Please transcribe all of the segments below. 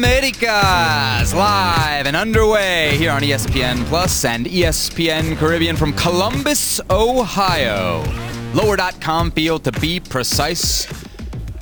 Americas live and underway here on ESPN Plus and ESPN Caribbean from Columbus, Ohio. Lower.com field to be precise.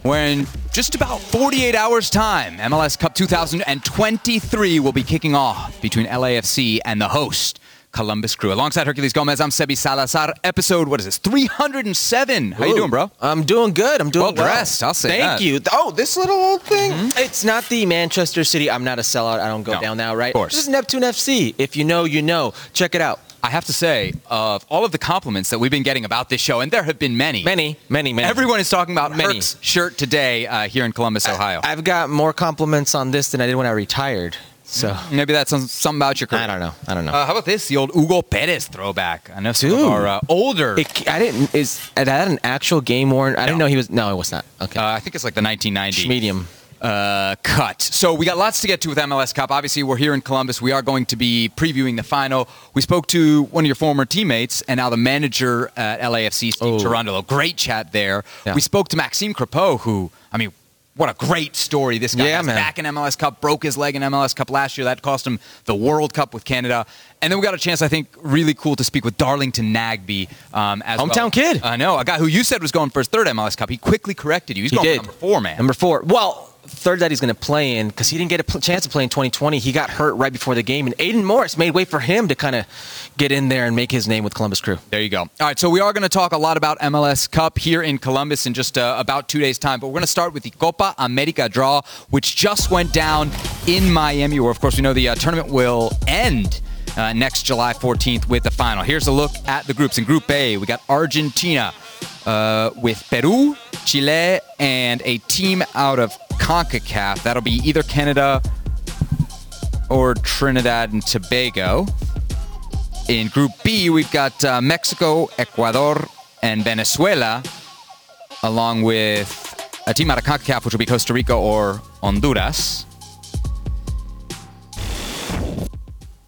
Where in just about 48 hours' time, MLS Cup 2023 will be kicking off between LAFC and the host, Columbus Crew. Alongside Hercules Gomez, I'm Sebi Salazar. Episode, what is this? 307. How you doing, bro? I'm doing good. I'm doing Well dressed, I'll say Thank that. you. Oh, this little old thing. It's not the Manchester City. I'm not a sellout. I don't go No, down now, right? of course. This is Neptune FC. If you know, you know. Check it out. I have to say, of all of the compliments that we've been getting about this show, and there have been many, Many, many, many. everyone is talking about Many. Herc's shirt today uh, here in Columbus, Ohio. I've got more compliments on this than I did when I retired. So Maybe that's some- something about your career. I don't know. I don't know. Uh, how about this? The old Hugo Perez throwback. I know some of our uh, older. It, I didn't. Is that an actual game worn? I didn't know he was. No, it was not. Okay. uh, I think it's like the 1990 Medium. uh, cut. So we got lots to get to with MLS Cup. Obviously, we're here in Columbus. We are going to be previewing the final. We spoke to one of your former teammates and now the manager at LAFC, Steve Oh. Cherundolo. Great chat there. Yeah. We spoke to Maxime Crepeau, who, I mean, what a great story this guy Yeah, has. man. Back in MLS Cup, broke his leg in MLS Cup last year. That cost him the World Cup with Canada. And then we got a chance, I think, really cool to speak with Darlington Nagbe um, as well. Hometown kid. I know, a guy who you said was going for his third MLS Cup. He quickly corrected you. He's He going did. for number four, man. Number four. Well, third that he's going to play in because he didn't get a chance to play in 2020. He got hurt right before the game, and Aidan Morris made way for him to kind of get in there and make his name with Columbus Crew. There you go. All right, so we are going to talk a lot about MLS Cup here in Columbus in just uh, about two days' time, but we're going to start with the Copa America draw, which just went down in Miami, where, of course, we know the uh, tournament will end uh, next July 14th with the final. Here's a look at the groups. In Group A, we got Argentina uh, with Peru, Chile, and a team out of CONCACAF. That'll be either Canada or Trinidad and Tobago. In Group B, we've got uh, Mexico, Ecuador, and Venezuela, along with a team out of CONCACAF, which will be Costa Rica or Honduras.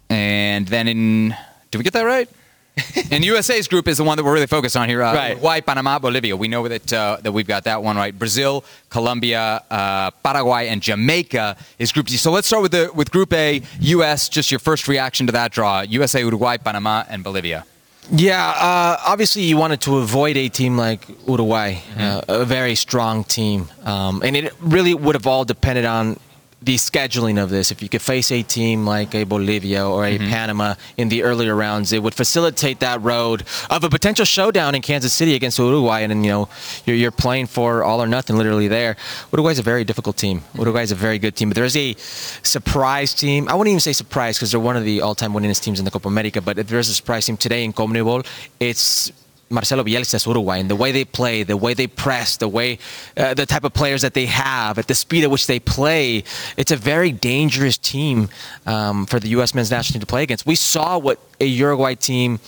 And then in, did we get that right? and USA's group is the one that we're really focused on here. Uh, Right. Uruguay, Panama, Bolivia. We know that uh, that we've got that one right. Brazil, Colombia, uh, Paraguay, and Jamaica is Group D. So let's start with the with Group A. US. Just your first reaction to that draw. USA, Uruguay, Panama, and Bolivia. Yeah, uh, obviously you wanted to avoid a team like Uruguay, uh, a very strong team, um, and it really would have all depended on the scheduling of this. If you could face a team like a Bolivia or a mm-hmm. Panama in the earlier rounds, it would facilitate that road of a potential showdown in Kansas City against Uruguay, and then you know you're, you're playing for all or nothing, literally there. Uruguay's a very difficult team. Uruguay's a very good team, but there's a surprise team. I wouldn't even say surprise because they're one of the all-time winningest teams in the Copa America. But if there's a surprise team today in Conmebol, it's Marcelo Bielsa's Uruguay and the way they play, the way they press, the way, uh, the type of players that they have, at the speed at which they play, it's a very dangerous team um, for the U.S. men's national team to play against. We saw what a Uruguay team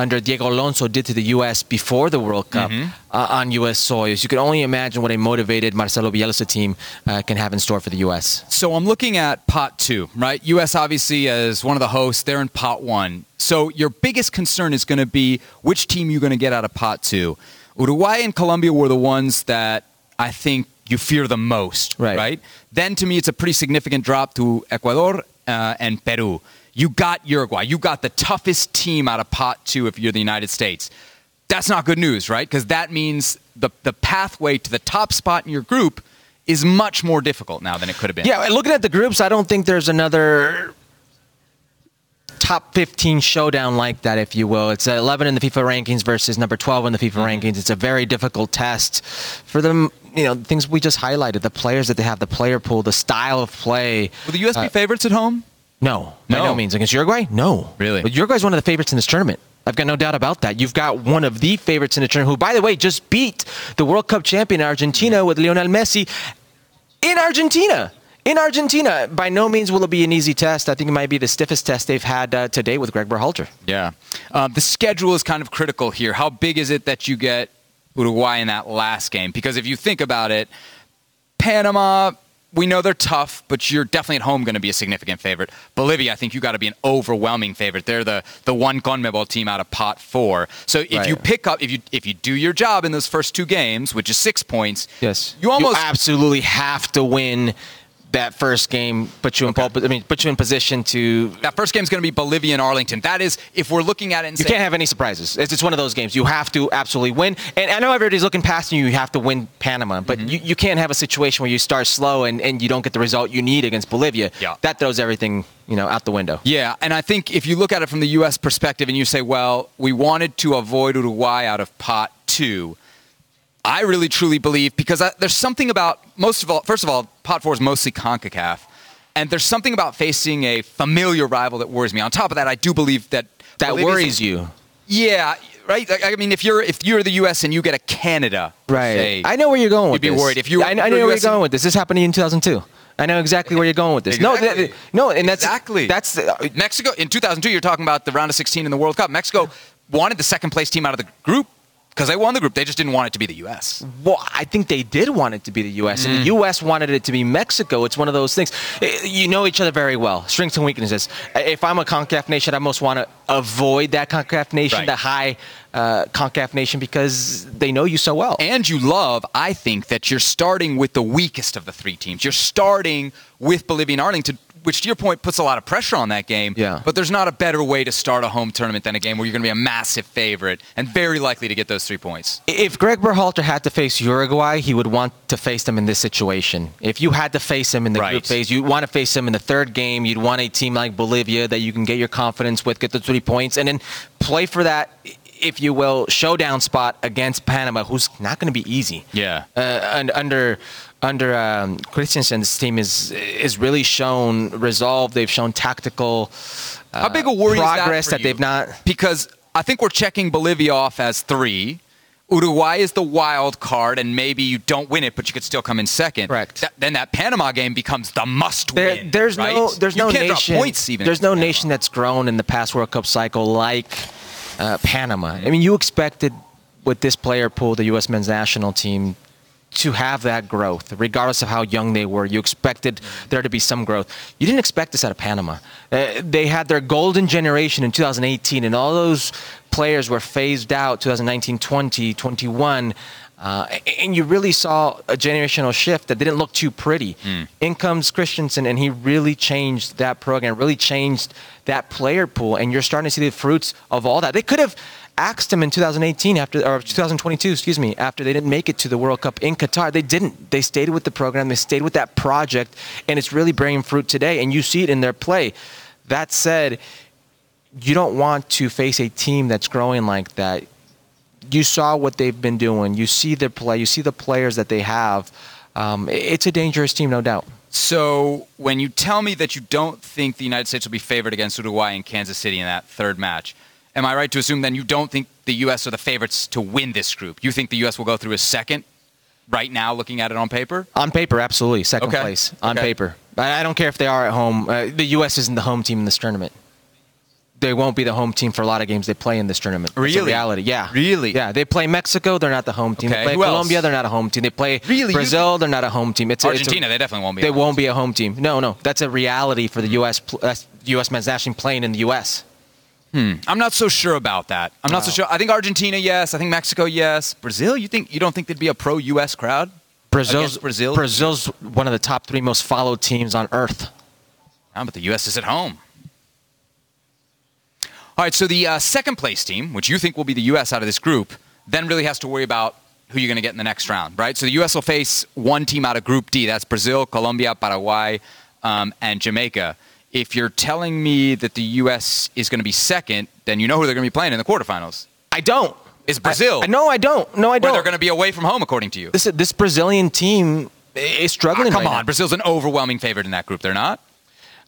under Diego Alonso did to the U.S. before the World Cup uh, on U.S. soil. So you can only imagine what a motivated Marcelo Bielsa team uh, can have in store for the U.S. So I'm looking at pot two, right? U.S. obviously as one of the hosts, they're in pot one. So your biggest concern is going to be which team you're going to get out of pot two. Uruguay and Colombia were the ones that I think you fear the most, Right. right? Then to me, it's a pretty significant drop to Ecuador uh, and Peru. You got Uruguay. You got the toughest team out of pot two if you're the United States. That's not good news, right? Because that means the, the pathway to the top spot in your group is much more difficult now than it could have been. Yeah, and looking at the groups, I don't think there's another top 15 showdown like that, if you will. It's uh, 11 in the FIFA rankings versus number 12 in the FIFA rankings. It's a very difficult test for them. You know, things we just highlighted, the players that they have, the player pool, the style of play. Will the U.S. be Uh, favorites at home? No, by No. no means against Uruguay. No, Really? But Uruguay's one of the favorites in this tournament. I've got no doubt about that. You've got one of the favorites in the tournament, who, by the way, just beat the World Cup champion Argentina with Lionel Messi in Argentina. In Argentina, by no means will it be an easy test. I think it might be the stiffest test they've had uh, to date with Greg Berhalter. Yeah. Um, the schedule is kind of critical here. How big is it that you get Uruguay in that last game? Because if you think about it, Panama, we know they're tough, but you're definitely at home going to be a significant favorite. Bolivia, I think you got to be an overwhelming favorite. They're the the one CONMEBOL team out of pot four. So if Right. you pick up, if you if you do your job in those first two games, which is six points, Yes, you almost absolutely have to win that first game. Put you in pole. I mean, put you in position to that first game is going to be Bolivia and Arlington. That is, if we're looking at it and You saying, can't have any surprises. It's just one of those games. You have to absolutely win. And I know everybody's looking past you. You have to win Panama, but Mm-hmm. you, you can't have a situation where you start slow and, and you don't get the result you need against Bolivia. Yeah. That throws everything you know out the window. Yeah, and I think if you look at it from the U.S. perspective and you say, well, we wanted to avoid Uruguay out of pot two, I really truly believe because I, there's something about most of all, first of all, pot four is mostly CONCACAF, and there's something about facing a familiar rival that worries me. On top of that, I do believe that That Bolivia's- worries you. Yeah, right. Like, I mean, if you're if you're the U.S. and you get a Canada, say, I know where you're going You'd with be this. worried if you- I, I know where you're US going with this. This happened in 2002. I know exactly where you're going with this. Exactly. No, that, no, and that's exactly That's the, uh, Mexico in 2002. You're talking about the round of 16 in the World Cup. Mexico wanted the second place team out of the group because they won the group. They just didn't want it to be the U.S. Well, I think they did want it to be the U.S. and the U.S. wanted it to be Mexico. It's one of those things. Eh, You know each other very well. Strengths and weaknesses. If I'm a Concacaf nation, I most want to avoid that Concacaf nation, Right. the high uh, Concacaf nation, because they know you so well. And you love, I think, that you're starting with the weakest of the three teams. You're starting with Bolivia and Arlington, which to your point puts a lot of pressure on that game. Yeah. But there's not a better way to start a home tournament than a game where you're going to be a massive favorite and very likely to get those three points. if Greg Berhalter had to face Uruguay, he would want to face them in this situation. If you had to face them in the Right. group phase, you'd want to face them in the third game. You'd want a team like Bolivia that you can get your confidence with, get the three points, and then play for that, if you will, showdown spot against Panama, who's not going to be easy. Yeah. Uh, and under under um, Christiansen's team is is really shown resolve. They've shown tactical. Uh, How big a worry progress that, that they've not. Because I think we're checking Bolivia off as three. Uruguay is the wild card, and maybe you don't win it, but you could still come in second. Correct. That- then that Panama game becomes the must There, win. there's right? no there's You no nation points even. there's no against nation that's grown in the past World Cup cycle like uh, Panama. I mean, you expected with this player pool, the U.S. men's national team, to have that growth, regardless of how young they were. You expected there to be some growth. You didn't expect this out of Panama. Uh, they had their golden generation in 2018, and all those players were phased out 2019, 20, 21. Uh, and you really saw a generational shift that didn't look too pretty. In comes Christiansen, and he really changed that program, really changed that player pool, and you're starting to see the fruits of all that. They could have axed him in 2018 after, or 2022, excuse me, after they didn't make it to the World Cup in Qatar. They didn't. They stayed with the program. They stayed with that project, and it's really bearing fruit today. And you see it in their play. That said, you don't want to face a team that's growing like that. You saw what they've been doing. You see their play. You see the players that they have. Um, it's a dangerous team, no doubt. So when you tell me that you don't think the United States will be favored against Uruguay and Kansas City in that third match, am I right to assume then you don't think the U.S. are the favorites to win this group? You think the U.S. will go through a second right now, looking at it on paper? On paper, absolutely, second Okay. place. On Okay. paper, I I don't care if they are at home. Uh, the U.S. isn't the home team in this tournament. They won't be the home team for a lot of games they play in this tournament. It's a Really? reality, yeah. Really? Yeah. They play Mexico. They're not the home team. Okay, They play who else? Colombia. They're not a home team. They play Really? Brazil. They're not a home team. It's a- it's a- Argentina, they definitely won't be. They a home won't be a home team. No, no. That's a reality for the U.S. uh, U.S. men's national team playing in the U.S. Hmm. I'm not so sure about that. I'm not so sure. I think Argentina, yes. I think Mexico, yes. Brazil, you think you don't think there'd be a pro U.S. crowd? Brazil's Brazil? Brazil's one of the top three most followed teams on earth. Ah, but the U.S. is at home. All right, so the uh, second place team, which you think will be the U.S. out of this group, then really has to worry about who you're going to get in the next round, right? So the U.S. will face one team out of Group D. That's Brazil, Colombia, Paraguay, um, and Jamaica. If you're telling me that the U.S. is going to be second, then you know who they're going to be playing in the quarterfinals. I don't. It's Brazil. I, no, I don't. No, I don't. they're going to be away from home, according to you. this this Brazilian team is Ah, struggling. come right on, now. Brazil's an overwhelming favorite in that group. They're not.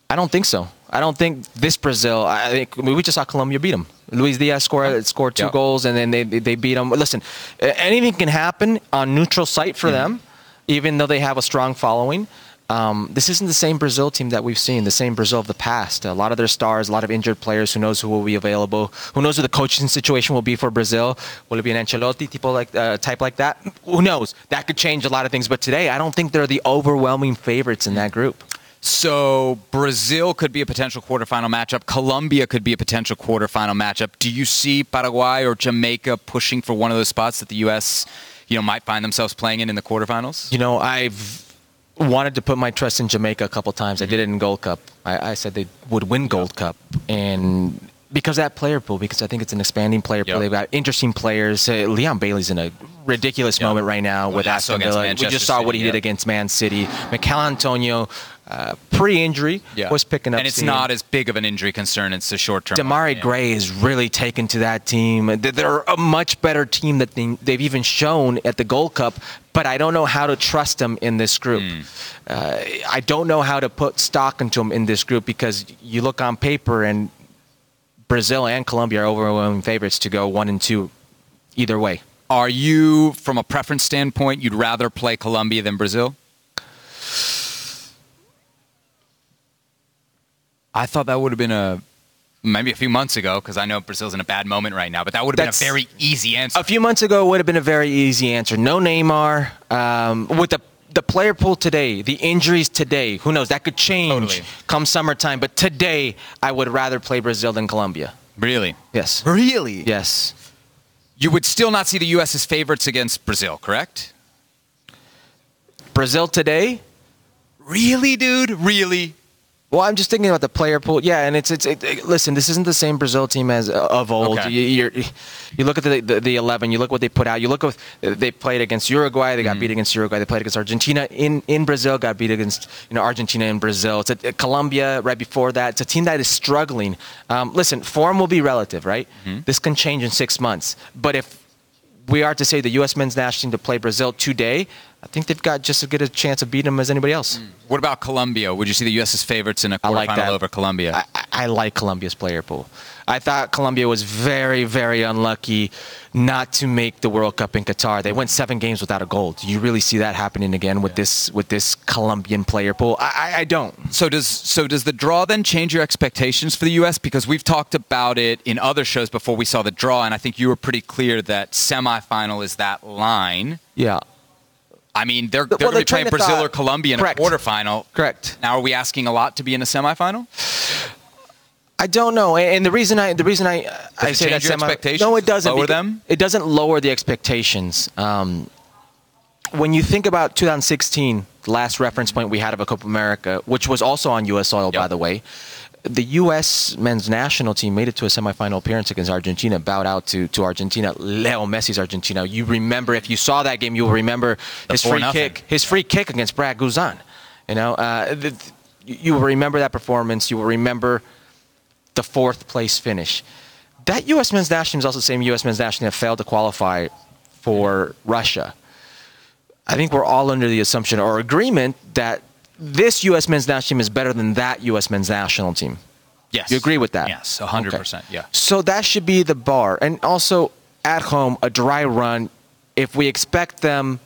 I don't think so. I don't think this Brazil. I think I mean, we just saw Colombia beat them. Luis Diaz scored scored two Yeah. goals, and then they they beat them. Listen, anything can happen on neutral site for them, even though they have a strong following. Um, this isn't the same Brazil team that we've seen, the same Brazil of the past. A lot of their stars, a lot of injured players. Who knows who will be available? Who knows who the coaching situation will be for Brazil? Will it be an Ancelotti type like uh, type like that? Who knows? That could change a lot of things. But today, I don't think they're the overwhelming favorites in that group. So Brazil could be a potential quarterfinal matchup. Colombia could be a potential quarterfinal matchup. Do you see Paraguay or Jamaica pushing for one of those spots that the U.S. you know might find themselves playing in in the quarterfinals? You know, I've wanted to put my trust in Jamaica a couple times. I did it in Gold Cup. I, I said they would win Gold Cup, and because of that player pool, because I think it's an expanding player pool. Yep. They've got interesting players. Uh, Leon Bailey's in a ridiculous Yep. moment right now with Yeah, Aston Villa. We just saw what City, he did against Man City. Michail Antonio, uh, pre-injury, was picking up. and it's steam. not as big of an injury concern. It's a short term. Demarai Gray is really taken to that team. They- They're a much better team that they, they've even shown at the Gold Cup, but I don't know how to trust them in this group. Uh, I don't know how to put stock into them in this group because you look on paper and Brazil and Colombia are overwhelming favorites to go one and two either way. Are you, from a preference standpoint, you'd rather play Colombia than Brazil? I thought that would have been a maybe a few months ago because I know Brazil's in a bad moment right now, but that would have been a very easy answer. A few months ago, it would have been a very easy answer. No Neymar. Um, with the the player pool today, the injuries today, who knows? That could change Totally. come summertime. But today, I would rather play Brazil than Colombia. really? Yes. Really? Yes. You would still not see the U.S. as favorites against Brazil, correct? Brazil today. Really, dude? Really? Well, I'm just thinking about the player pool. Yeah, and it's it's it, it- listen. This isn't the same Brazil team as uh, of old. Okay. You, you look at the, the the 11. You look what they put out. You look they played against Uruguay. They got beat against Uruguay. They played against Argentina in in Brazil. Got beat against you know Argentina in Brazil. It's a, Colombia right before that. It's a team that is struggling. Um, listen, form will be relative, right? This can change in six months. But if we are to say the U.S. men's national team to play Brazil today, I think they've got just as good a chance of beating them as anybody else. Mm. What about Colombia? Would you see the U.S. as favorites in a quarterfinal like over Colombia? I, I- like Colombia's player pool. I thought Colombia was very, very unlucky not to make the World Cup in Qatar. They went seven games without a goal. Do you really see that happening again with this with this Colombian player pool? I, I, I don't. So does so does the draw then change your expectations for the U.S. Because we've talked about it in other shows before we saw the draw, and I think you were pretty clear that semifinal is that line. Yeah, I mean, they're, they're going the to be playing Brazil thought- or Colombia in Correct. a quarterfinal. correct. Now, are we asking a lot to be in a semifinal? I don't know, and the reason I the reason I I say that expectations? No, it doesn't. Lower them? It doesn't lower the expectations. Um, when you think about 2016, the last reference point we had of a Copa America, which was also on U.S. soil, by the way, the U.S. men's national team made it to a semifinal appearance against Argentina, bowed out to, to Argentina, Leo Messi's Argentina. You remember, if you saw that game, you'll remember his free 4-0. kick, his free kick against Brad Guzan. You know, uh, the, you will remember that performance. You will remember the fourth place finish. That U.S. men's national team is also the same U.S. men's national team that failed to qualify for Russia. I think we're all under the assumption or agreement that this U.S. men's national team is better than that U.S. men's national team. Yes. You agree with that? Yes, 100%. Okay. Yeah. So that should be the bar. And also at home, a dry run. If we expect them,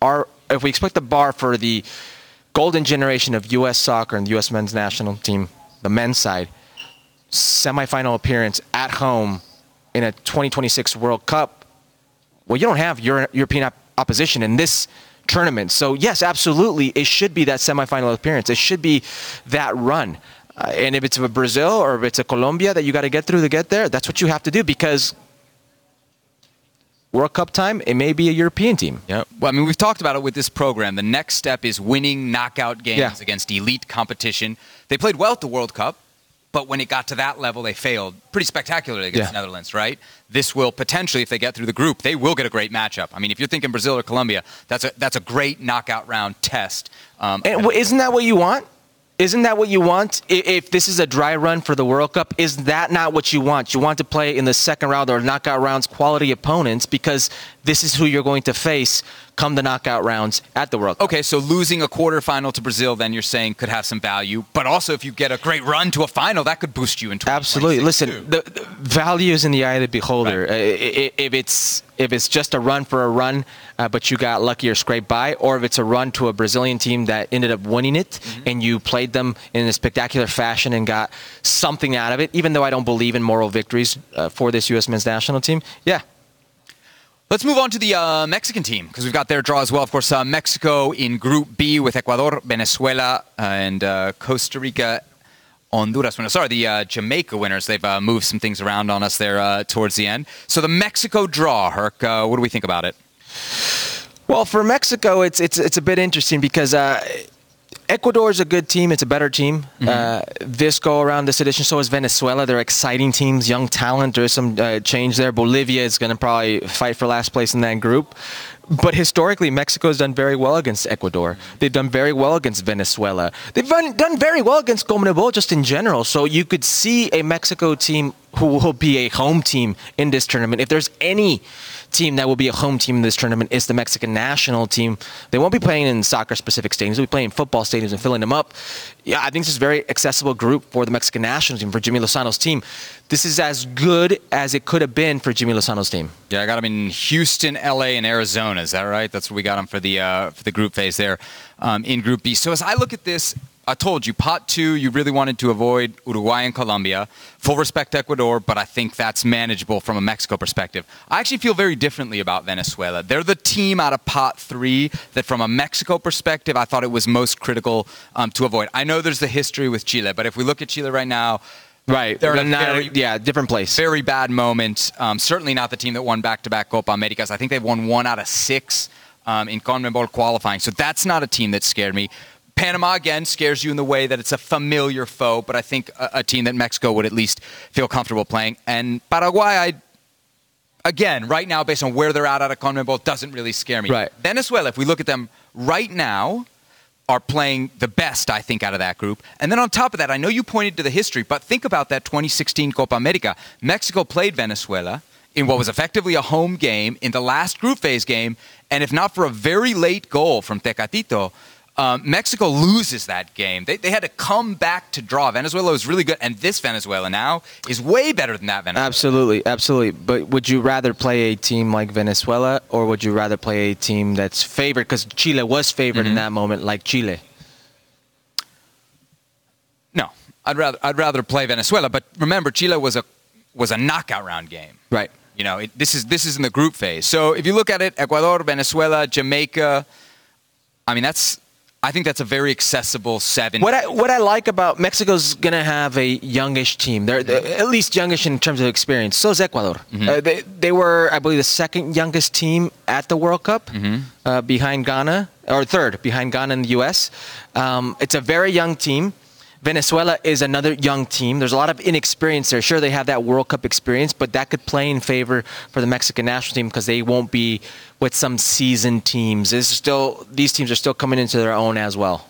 our if we expect the bar for the golden generation of U.S. soccer and the U.S. men's national team, the men's side, semifinal appearance at home in a 2026 World Cup. Well, you don't have Euro- European op- opposition in this tournament. So, yes, absolutely, it should be that semifinal appearance. It should be that run. Uh, and if it's a Brazil or if it's a Colombia that you got to get through to get there, that's what you have to do because World Cup time, it may be a European team. Yeah. Well, I mean, we've talked about it with this program. The next step is winning knockout games Yeah. against elite competition. They played well at the World Cup, but when it got to that level, they failed pretty spectacularly against Yeah. Netherlands, right? This will potentially, if they get through the group, they will get a great matchup. I mean, if you're thinking Brazil or Colombia, that's a that's a great knockout round test. Um, And isn't that what you want? Isn't that what you want? If this is a dry run for the World Cup, is that not what you want? You want to play in the second round or knockout rounds quality opponents because this is who you're going to face come the knockout rounds at the World Cup. Okay, so losing a quarterfinal to Brazil, then you're saying could have some value, but also if you get a great run to a final, that could boost you in Absolutely. Listen, the, the, value is in the eye of the beholder. Right. Uh, if it's if it's just a run for a run, uh, but you got lucky or scraped by, or if it's a run to a Brazilian team that ended up winning it mm-hmm. and you played them in a spectacular fashion and got something out of it, even though I don't believe in moral victories uh, for this U.S. men's national team, yeah, Let's move on to the uh, Mexican team because we've got their draw as well. Of course, uh, Mexico in Group B with Ecuador, Venezuela, uh, and uh, Costa Rica, Honduras. Sorry, the uh, Jamaica winners. They've uh, moved some things around on us there towards the end. So the Mexico draw, Herc. what do we think about it? Well, for Mexico, it's it's it's a bit interesting because Ecuador is a good team. It's a better team. Mm-hmm. Uh, this go around this edition, so is Venezuela. They're exciting teams, young talent. There is some uh, change there. Bolivia is going to probably fight for last place in that group. But historically, Mexico has done very well against Ecuador. They've done very well against Venezuela. They've done, done very well against CONMEBOL just in general. So you could see a Mexico team who will be a home team in this tournament. If there's any team that will be a home team in this tournament is the Mexican national team. They won't be playing in soccer-specific stadiums. They'll be playing in football stadiums and filling them up. Yeah, I think this is a very accessible group for the Mexican national team, for Jaime Lozano's team. This is as good as it could have been for Jaime Lozano's team. Yeah, I got him in Houston, LA, and Arizona. Is that right? That's where we got him for the uh, for the group phase there um, in Group B. So as I look at this, I told you, pot two, you really wanted to avoid Uruguay and Colombia. Full respect to Ecuador, but I think that's manageable from a Mexico perspective. I actually feel very differently about Venezuela. They're the team out of pot three that, from a Mexico perspective, I thought it was most critical um, to avoid. I know there's the history with Chile, but if we look at Chile right now, Right. They're in a very, yeah, different place. Very bad moment. Um, certainly not the team that won back-to-back Copa Americas. I think they've won one out of six um, in CONMEBOL qualifying. So that's not a team that scared me. Panama again scares you in the way that it's a familiar foe, but I think a, a team that Mexico would at least feel comfortable playing. And Paraguay, I again, right now, based on where they're at out of CONMEBOL, doesn't really scare me. Right. Venezuela, if we look at them right now, are playing the best, I think, out of that group. And then on top of that, I know you pointed to the history, but think about that 2016 Copa America. Mexico played Venezuela in what was effectively a home game in the last group phase game, and if not for a very late goal from Tecatito, um, Mexico loses that game. They, they had to come back to draw. Venezuela was really good, and this Venezuela now is way better than that Venezuela. Absolutely, absolutely. But would you rather play a team like Venezuela, or would you rather play a team that's favored? Because Chile was favored mm-hmm. in that moment, like Chile. No, I'd rather I'd rather play Venezuela. But remember, Chile was a was a knockout round game. Right. You know, it, this is this is in the group phase. So if you look at it, Ecuador, Venezuela, Jamaica. I mean, that's I think that's a very accessible seven. What I what I like about Mexico's gonna have a youngish team. They're, they're at least youngish in terms of experience. So is Ecuador. Mm-hmm. Uh, they they were I believe the second youngest team at the World Cup, mm-hmm. uh, behind Ghana or third behind Ghana and the U.S. Um, it's a very young team. Venezuela is another young team. There's a lot of inexperience there. Sure, they have that World Cup experience, but that could play in favor for the Mexican national team because they won't be with some seasoned teams. It's still these teams are still coming into their own as well.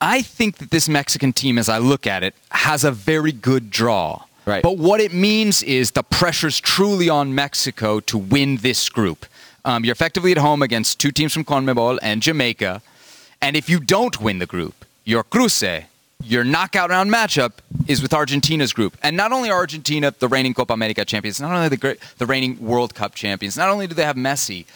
I think that this Mexican team, as I look at it, has a very good draw. Right. But what it means is the pressure's truly on Mexico to win this group. Um, you're effectively at home against two teams from CONMEBOL and Jamaica. And if you don't win the group, your cruce, your knockout round matchup is with Argentina's group. And not only Argentina the reigning Copa America champions, not only the great, the reigning World Cup champions, not only do they have Messi,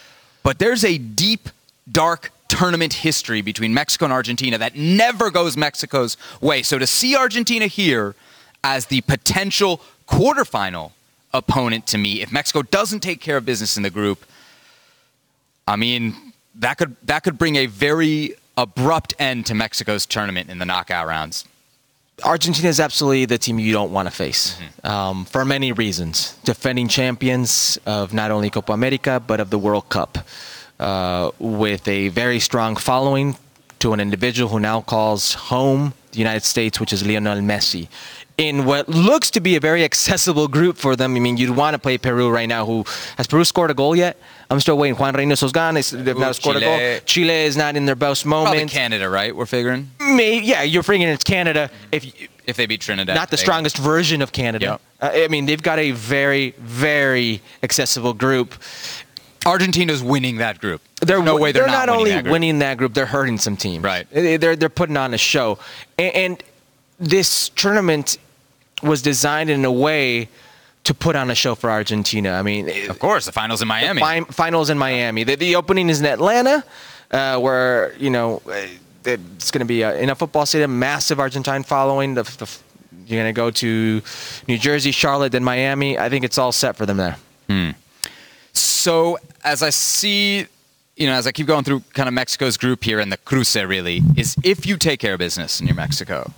but there's a deep, dark tournament history between Mexico and Argentina that never goes Mexico's way. So to see Argentina here as the potential quarterfinal opponent to me, if Mexico doesn't take care of business in the group, I mean, that could that could bring a very abrupt end to Mexico's tournament in the knockout rounds? Argentina is absolutely the team you don't want to face mm-hmm. um, for many reasons. Defending champions of not only Copa America, but of the World Cup, uh, with a very strong following to an individual who now calls home the United States, which is Lionel Messi in what looks to be a very accessible group for them. I mean, you'd want to play Peru right now. Who has Peru scored a goal yet? I'm still waiting. Juan Reynoso's gone. They've not scored Chile. a goal. Chile is not in their best moment. Probably Canada, right? We're figuring. Maybe, yeah, you're figuring it's Canada. If if they beat Trinidad. not the They- strongest version of Canada. Yep. Uh, I mean, they've got a very, very accessible group. Argentina's winning that group. They're no way they're, not, winning only that group. winning that group, they're hurting some teams. Right. They- They're they're putting on a show, and, and this tournament was designed in a way to put on a show for Argentina. I mean, Of course, the finals in Miami. Fin- finals in Miami. The, the opening is in Atlanta, uh, where you know uh, it's going to be a, in a football stadium, massive Argentine following. The, the, you're going to go to New Jersey, Charlotte, then Miami. I think it's all set for them there. So as I see, you know, as I keep going through kind of Mexico's group here and the cruce really is if you take care of business in your Mexico,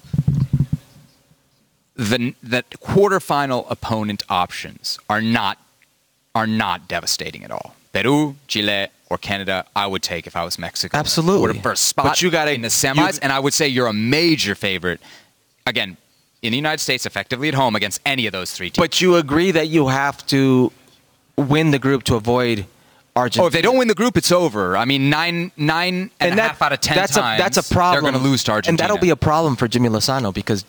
the the quarterfinal opponent options are not are not devastating at all. Peru, Chile, or Canada, I would take if I was Mexico. Absolutely. A spot But you gotta- in the semis, you- and I would say you're a major favorite. Again, in the United States, effectively at home against any of those three teams. But you agree that you have to win the group to avoid Argentina. Oh, if they don't win the group, it's over. I mean, nine nine and, a that- half out of ten that's times, a that's a problem. They're going to lose to Argentina, and that'll be a problem for Jaime Lozano because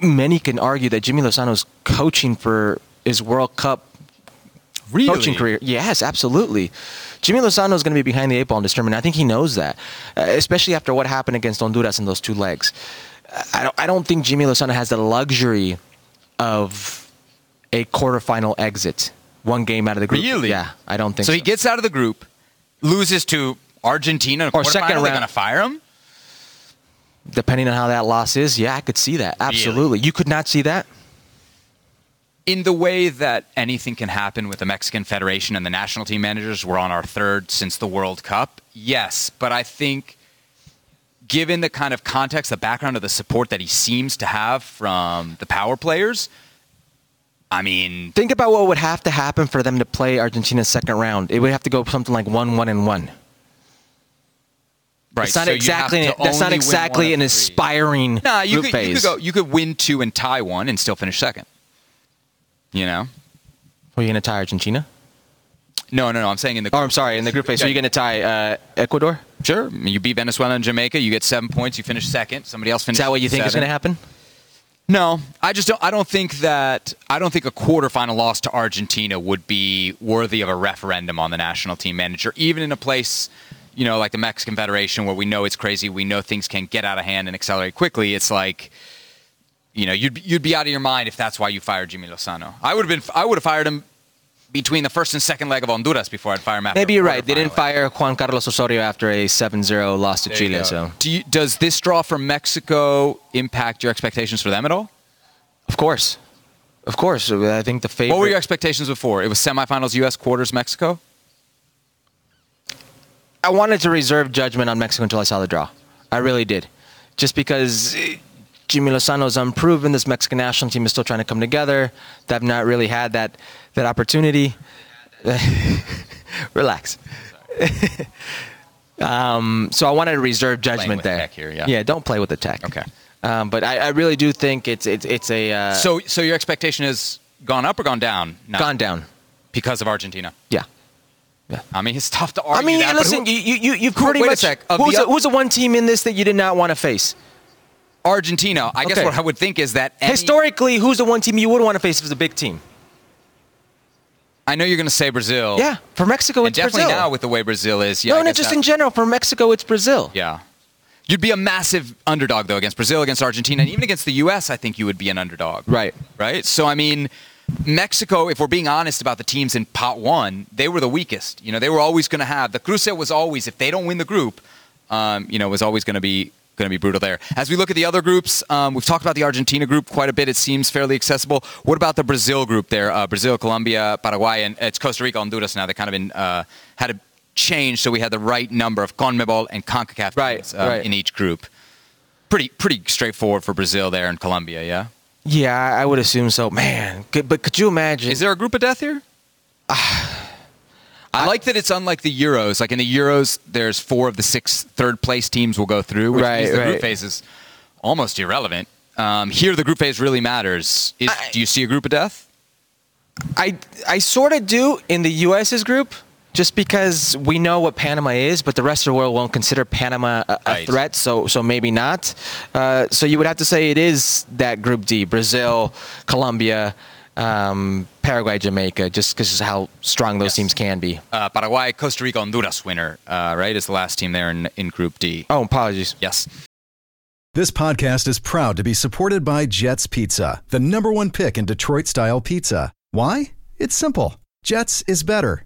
many can argue that Jaime Lozano's coaching for his World Cup really? coaching career. Yes, absolutely. Jaime Lozano is going to be behind the eight ball in this tournament. I think he knows that, uh, especially after what happened against Honduras in those two legs. I don't, I don't think Jaime Lozano has the luxury of a quarterfinal exit, one game out of the group. Really? Yeah, I don't think So so. he gets out of the group, loses to Argentina, in a Or second quarterfinal, They're round. going to fire him. Depending on how that loss is, yeah, I could see that. Absolutely. You could not see that? In the way that anything can happen with the Mexican Federation and the national team managers, we're on our third since the World Cup. Yes, but I think given the kind of context, the background of the support that he seems to have from the power players, I mean, Think about what would have to happen for them to play Argentina's second round. It would have to go something like one, one, and one. Right? That's not so exactly. to That's not exactly an aspiring Nah, you group could, you phase. could go. You could win two and tie one and still finish second. You know? Are you going to tie Argentina? No, no, no. I'm saying in the. Oh, I'm sorry. In the group phase, so you're going to tie uh, Ecuador? Sure. You beat Venezuela and Jamaica. You get seven points. You finish second. Somebody else Is finishes. that what you think is going to happen? No, I just don't. I don't think that. I don't think a quarterfinal loss to Argentina would be worthy of a referendum on the national team manager, even in a place, you know, like the Mexican Federation, where we know it's crazy. We know things can get out of hand and accelerate quickly. It's like, you know, you'd you'd be out of your mind if that's why you fired Jaime Lozano. I would have been. I would have fired him between the first and second leg of Honduras before I'd fire him. Maybe you're right. They didn't fire Juan Carlos Osorio after a 7-0 loss to There Chile. So, Do you, does this draw from Mexico impact your expectations for them at all? of course, of course, I think the favorite. What were your expectations before? It was semifinals, U.S. quarters, Mexico. I wanted to reserve judgment on Mexico until I saw the draw. I really did, just because eh, Jaime Lozano is unproven. This Mexican national team is still trying to come together. They've not really had that that opportunity. Relax. um, so I wanted to reserve judgment with there. tech here, yeah. yeah, don't play with the tech. Okay. Um, but I, I really do think it's it's it's a uh, So, so your expectation has gone up or gone down? Gone down. because of Argentina. Yeah. I mean, it's tough to argue. I mean, that. listen, who- you you you you've pretty wait a sec, of who's, the who's the one team in this that you did not want to face? Argentina. I guess what I would think is that any- Historically, who's the one team you would want to face if it's a big team? I know you're going to say Brazil. Yeah, for Mexico, and it's definitely Brazil. now with the way Brazil is. Yeah, no, no, just that- in general. For Mexico, it's Brazil. Yeah. You'd be a massive underdog though against Brazil, against Argentina, and even against the U.S. I think you would be an underdog. Right. Right. So I mean, Mexico. If we're being honest about the teams in Pot One, they were the weakest. You know, they were always going to have the Cruce was always if they don't win the group, um, you know, was always going to be going to be brutal there. As we look at the other groups, um, we've talked about the Argentina group quite a bit. It seems fairly accessible. What about the Brazil group there? Uh, Brazil, Colombia, Paraguay, and it's Costa Rica, Honduras now. They kind of been uh, had a change so we had the right number of CONMEBOL and CONCACAF Right, teams, um, right. in each group. Pretty pretty straightforward for Brazil there and Colombia, yeah. Yeah, I would assume so. Man, could, but could you imagine? Is there a group of death here? I like that it's unlike the Euros. Like in the Euros, there's four of the six third place teams will go through, which Right, means the right. group phase is almost irrelevant. Um, here, the group phase really matters. Is, I- do you see a group of death? I I sort of do in the U.S.'s group, just because we know what Panama is, but the rest of the world won't consider Panama a, a Right. threat. So, so maybe not. Uh, so you would have to say it is that Group D: Brazil, Colombia, um, Paraguay, Jamaica, just because of how strong those Yes. teams can be. Uh, Paraguay, Costa Rica, Honduras winner, uh, right? Is the last team there in, in Group D. Oh, apologies. Yes. This podcast is proud to be supported by Jets Pizza, the number one pick in Detroit style pizza. Why? It's simple. Jets is better.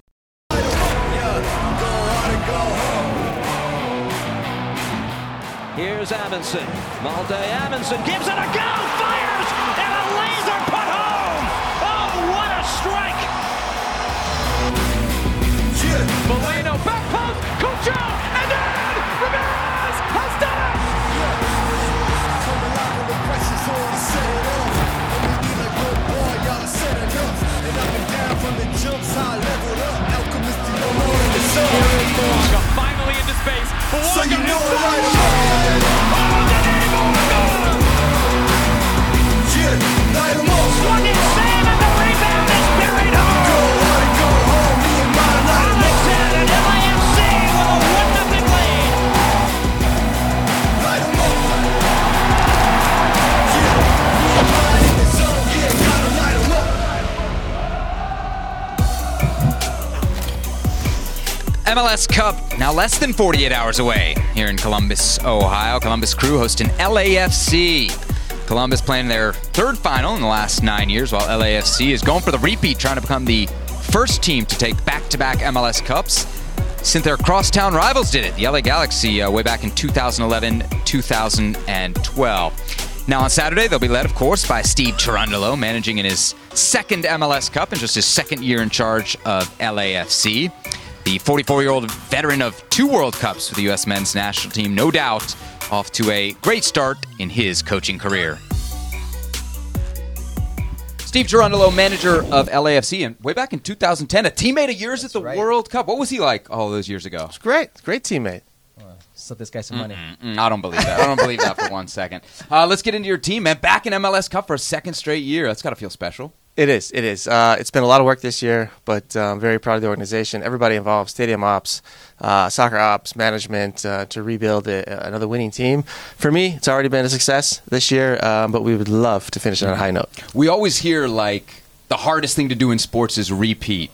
Here's Amundsen. Malte Amundsen gives it a go, fires, and a laser put home. Oh, what a strike! Moreno, back post, Cucho, and then Ramirez has done it! Finally into space. So you know right Swung MLS Cup now less than 48 hours away here in Columbus, Ohio. Columbus Crew hosting LAFC. Columbus playing their third final in the last nine years, while LAFC is going for the repeat, trying to become the first team to take back-to-back MLS Cups since their crosstown rivals did it. The LA Galaxy uh, way back in 2011, 2012. Now on Saturday, they'll be led, of course, by Steve Cherundolo, managing in his second MLS Cup and just his second year in charge of LAFC. The 44 year old veteran of two World Cups for the U.S. men's national team, no doubt, off to a great start in his coaching career. Steve Cherundolo, manager of LAFC, and way back in 2010, a teammate of yours at the World Cup. What was he like all those years ago? It's great, great teammate. Slip this guy some money. Mm, I don't believe that. I don't believe that for one second. Uh, let's get into your team, man. Back in MLS Cup for a second straight year. That's got to feel special. It is. It is. Uh, it's been a lot of work this year, but I'm very proud of the organization. Everybody involved: stadium ops, uh, soccer ops, management, uh, to rebuild a, another winning team. For me, it's already been a success this year, um, but we would love to finish it on a high note. We always hear like the hardest thing to do in sports is repeat.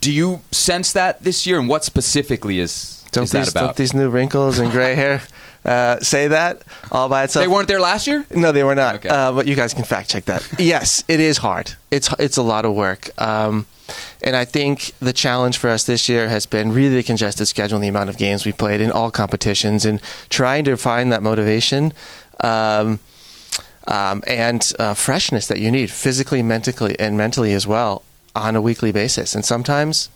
Do you sense that this year, and what specifically is, Don't is that these, don't about? these new wrinkles and gray hair uh, say that all by itself? They weren't there last year. No, they were not. Okay. Uh, but you guys can fact check that. yes, it is hard. It's it's a lot of work. Um, and I think the challenge for us this year has been really the congested schedule and the amount of games we played in all competitions and trying to find that motivation um, um, and uh, freshness that you need physically, mentally, and mentally as well on a weekly basis. And sometimes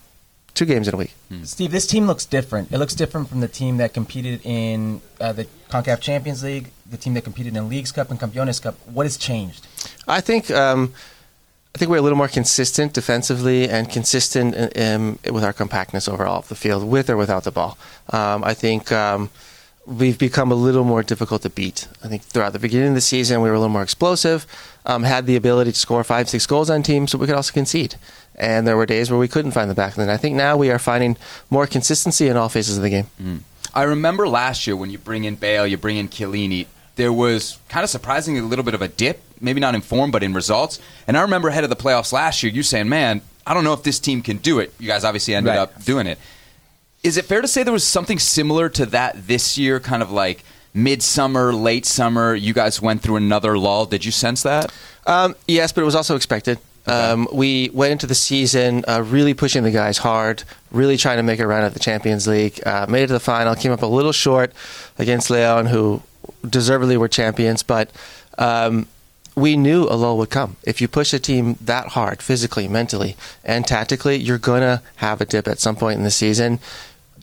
two games in a week. Steve, this team looks different. It looks different from the team that competed in uh, the CONCACAF Champions League, the team that competed in Leagues Cup and Campeones Cup. What has changed? I think um, I think we're a little more consistent defensively and consistent um, with our compactness overall of the field, with or without the ball. Um, I think um, we've become a little more difficult to beat. I think throughout the beginning of the season, we were a little more explosive, um, had the ability to score five, six goals on teams, but we could also concede. And there were days where we couldn't find the back line. I think now we are finding more consistency in all phases of the game. I remember last year when you bring in Bale, you bring in Chiellini. There was kind of surprisingly a little bit of a dip, maybe not in form, but in results. And I remember ahead of the playoffs last year, you saying, "Man, I don't know if this team can do it." You guys obviously ended Right. up doing it. Is it fair to say there was something similar to that this year, kind of like midsummer, late summer? You guys went through another lull. Did you sense that? Um, yes, but it was also expected. Um, we went into the season uh, really pushing the guys hard, really trying to make a run at the Champions League. Uh, made it to the final, came up a little short against Leon, who deservedly were champions, but um, we knew a lull would come. If you push a team that hard, physically, mentally, and tactically, you're going to have a dip at some point in the season.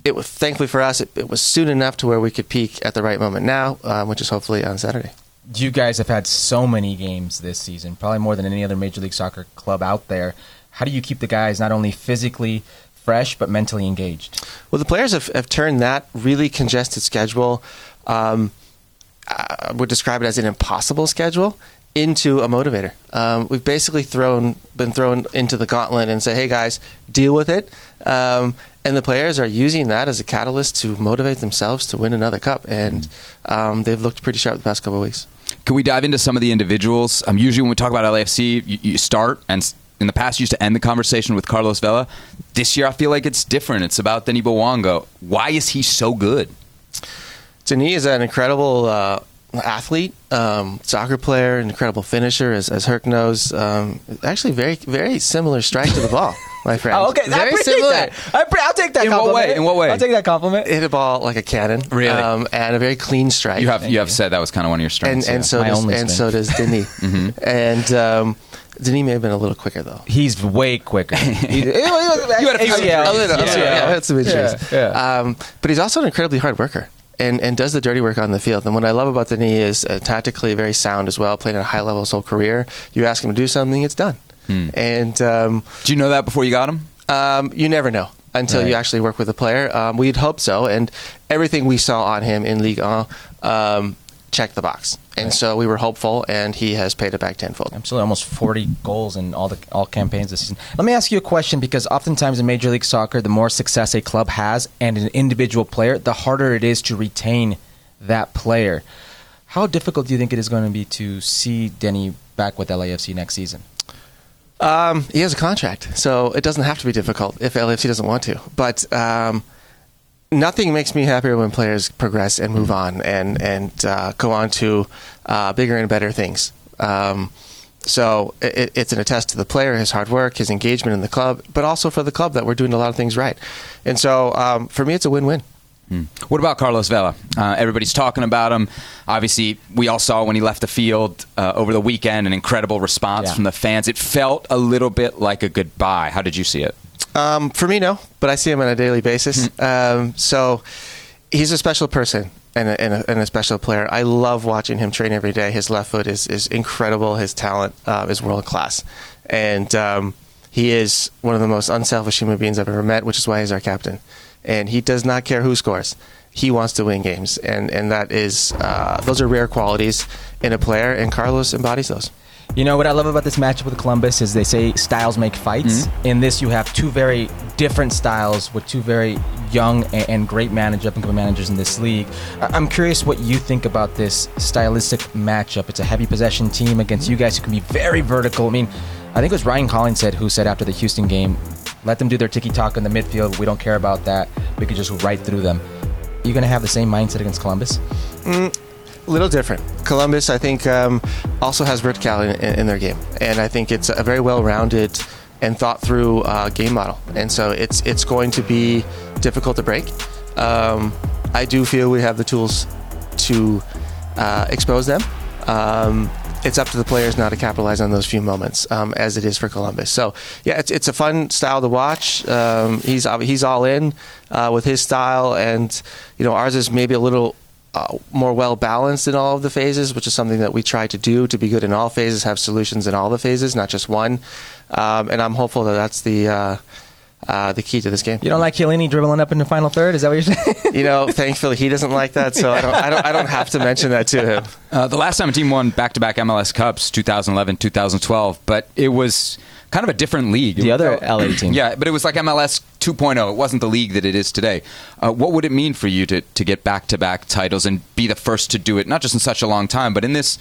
it was thankfully for us, it, it was soon enough to where we could peak at the right moment now, uh, which is hopefully on Saturday. You guys have had so many games this season, probably more than any other Major League Soccer club out there. How do you keep the guys not only physically fresh but mentally engaged? Well, the players have, have turned that really congested schedule. Um, I would describe it as an impossible schedule into a motivator. Um, we've basically thrown been thrown into the gauntlet and say, "Hey guys, deal with it." Um, and the players are using that as a catalyst to motivate themselves to win another cup, and um, they've looked pretty sharp the past couple of weeks. Can we dive into some of the individuals? Um, usually, when we talk about LAFC, you, you start and in the past you used to end the conversation with Carlos Vela. This year, I feel like it's different. It's about Denis Bouanga. Why is he so good? Denis is an incredible uh, athlete, um, soccer player, an incredible finisher, as, as Herc knows. Um, actually, very very similar strike to the ball, my friend. Oh, okay. I very appreciate similar. that. I pre- I'll take that In what compliment. way? In what way? I'll take that compliment. Hit a ball like a cannon, Really? um, and a very clean strike. You have you have said that was kind of one of your and strengths. and yeah. so My does only and strength. so does Denis, Mm-hmm. and um, Denis may have been a little quicker though. He's way quicker. You had a few ACL. A little, Yeah. yeah, that's some injuries. Yeah, yeah. Um, but he's also an incredibly hard worker and, and does the dirty work on the field. And what I love about Denis is uh, tactically very sound as well, played at a high level his whole career. You ask him to do something, it's done. Hmm. And um, Do you know that before you got him? um, you never know until you actually work with a player. Um, we'd hope so. And everything we saw on him in Ligue 1 um, checked the box. And so we were hopeful, and he has paid it back tenfold. Absolutely, almost 40 goals in all the all campaigns this season. Let me ask you a question because oftentimes in Major League Soccer, the more success a club has and an individual player, the harder it is to retain that player. How difficult do you think it is going to be to see Denny back with LAFC next season? Um, he has a contract, so it doesn't have to be difficult if LAFC doesn't want to. But um, nothing makes me happier when players progress and move on and and uh, go on to uh, bigger and better things. Um, so it, it's an attest to the player, his hard work, his engagement in the club, but also for the club that we're doing a lot of things right. And so um, for me, it's a win-win. What about Carlos Vela? Uh, everybody's talking about him. Obviously, we all saw when he left the field uh, over the weekend an incredible response Yeah. from the fans. It felt a little bit like a goodbye. How did you see it? Um, for me, no, but I see him on a daily basis. Um, so he's a special person and a, and, a, and a special player. I love watching him train every day. His left foot is, is incredible. His talent uh, is world class. And um, he is one of the most unselfish human beings I've ever met, which is why he's our captain. And he does not care who scores. He wants to win games, and and that is uh, those are rare qualities in a player, and Carlos embodies those. You know what I love about this matchup with Columbus is they say styles make fights. In this, you have two very different styles with two very young and, and great manager, up and coming managers in this league. I- I'm curious what you think about this stylistic matchup. It's a heavy possession team against you guys who can be very vertical. I mean, I think it was Ryan Collins said who said after the Houston game, "Let them do their tiki taka in the midfield. We don't care about that. We could just right through them." You're gonna have the same mindset against Columbus? A little different. Columbus, I think, um, also has verticality in, in their game, and I think it's a very well-rounded and thought-through uh, game model. And so it's it's going to be difficult to break. Um, I do feel we have the tools to uh, expose them. Um, it's up to the players now to capitalize on those few moments, um, as it is for Columbus. So, yeah, it's, it's a fun style to watch. Um, he's he's all in uh, with his style, and you know ours is maybe a little uh, more well balanced in all of the phases, which is something that we try to do to be good in all phases, have solutions in all the phases, not just one. Um, and I'm hopeful that that's the uh, uh, the key to this game. You don't like Chiellini dribbling up in the final third? Is that what you're saying? You know, thankfully he doesn't like that, so I don't I don't I don't have to mention that to him. Uh, the last time a team won back-to-back MLS Cups, 2011, 2012, but it was kind of a different league. The other felt- LA team. Yeah, but it was like MLS 2.0. It wasn't the league that it is today. Uh, what would it mean for you to, to get back-to-back titles and be the first to do it, not just in such a long time, but in this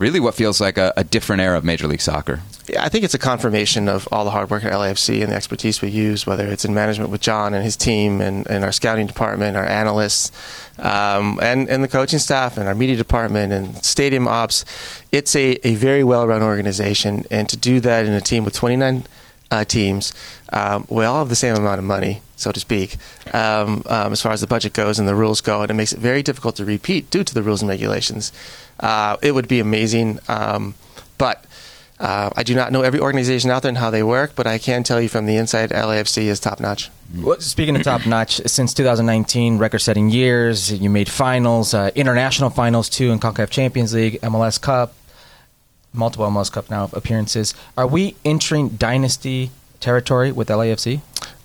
really what feels like a, a different era of Major League Soccer? Yeah, I think it's a confirmation of all the hard work at LAFC and the expertise we use, whether it's in management with John and his team, and, and our scouting department, our analysts, um, and and the coaching staff, and our media department, and stadium ops. It's a, a very well run organization, and to do that in a team with 29 uh, teams, um, we all have the same amount of money, so to speak, um, um, as far as the budget goes and the rules go, and it makes it very difficult to repeat due to the rules and regulations. Uh, it would be amazing, um, but Uh, I do not know every organization out there and how they work, but I can tell you from the inside, LAFC is top notch. Well, speaking of top notch, since 2019, record-setting years. You made finals, uh, international finals too, in Concacaf Champions League, MLS Cup, multiple MLS Cup now appearances. Are we entering dynasty territory with LAFC?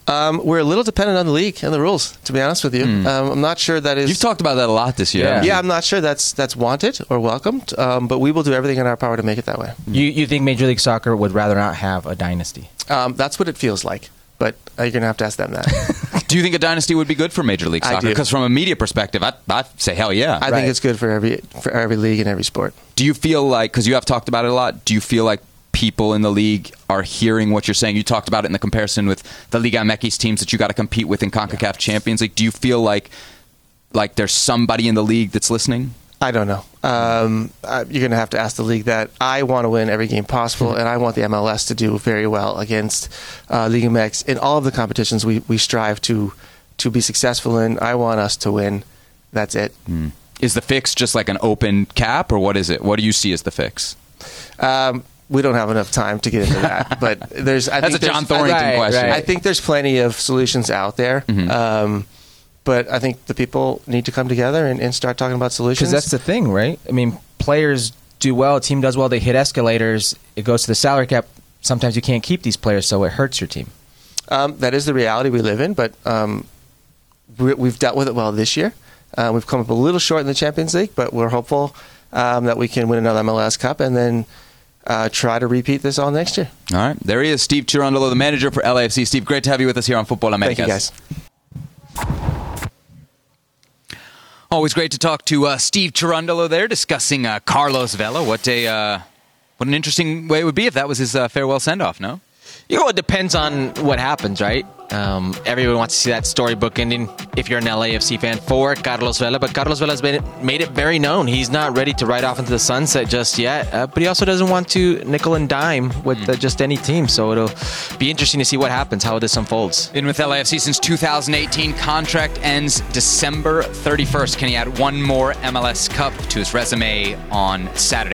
Um, we're a little dependent on the league and the rules, to be honest with you. Um, I'm not sure that is. You've talked about that a lot this year. Yeah. yeah, I'm not sure that's that's wanted or welcomed, um, but we will do everything in our power to make it that way. You you think Major League Soccer would rather not have a dynasty? Um, that's what it feels like, but uh, you're gonna have to ask them that. Do you think a dynasty would be good for Major League Soccer? Because from a media perspective, I I say hell yeah. I Right. think it's good for every for every league and every sport. Do you feel like because you have talked about it a lot? Do you feel like people in the league are hearing what you're saying? You talked about it in the comparison with the Liga MX teams that you got to compete with in Concacaf Champions League. Do you feel like like there's somebody in the league that's listening? I don't know. Um, you're going to have to ask the league that. I want to win every game possible, and I want the MLS to do very well against uh, Liga MX in all of the competitions we, we strive to to be successful in. I want us to win. That's it. Is the fix just like an open cap, or what is it? What do you see as the fix? Um, we don't have enough time to get into that, but there's. I That's think a John Thorrington Right, question. right. I think there's plenty of solutions out there. Mm-hmm. Um, but I think the people need to come together and, and start talking about solutions. Because that's the thing, right? I mean, players do well, a team does well, they hit escalators, it goes to the salary cap. Sometimes you can't keep these players, so it hurts your team. Um, that is the reality we live in, but um, we, we've dealt with it well this year. Uh, we've come up a little short in the Champions League, but we're hopeful um, that we can win another MLS Cup and then uh, try to repeat this all next year. All right, there he is, Steve Cherundolo, the manager for LAFC. Steve, great to have you with us here on Futbol America. Thank you, guys. Always great to talk to uh, Steve Cherundolo there, discussing uh, Carlos Vela. What a uh, what an interesting way it would be if that was his uh, farewell send off. No, You know, it depends on what happens, right? Um, everyone wants to see that storybook ending. If you're an LAFC fan for Carlos Vela, but Carlos Vela's made it, made it very known he's not ready to ride off into the sunset just yet. Uh, but he also doesn't want to nickel and dime with uh, just any team. So it'll be interesting to see what happens, how this unfolds. been with LAFC since 2018. Contract ends December 31st. Can he add one more MLS Cup to his resume on Saturday?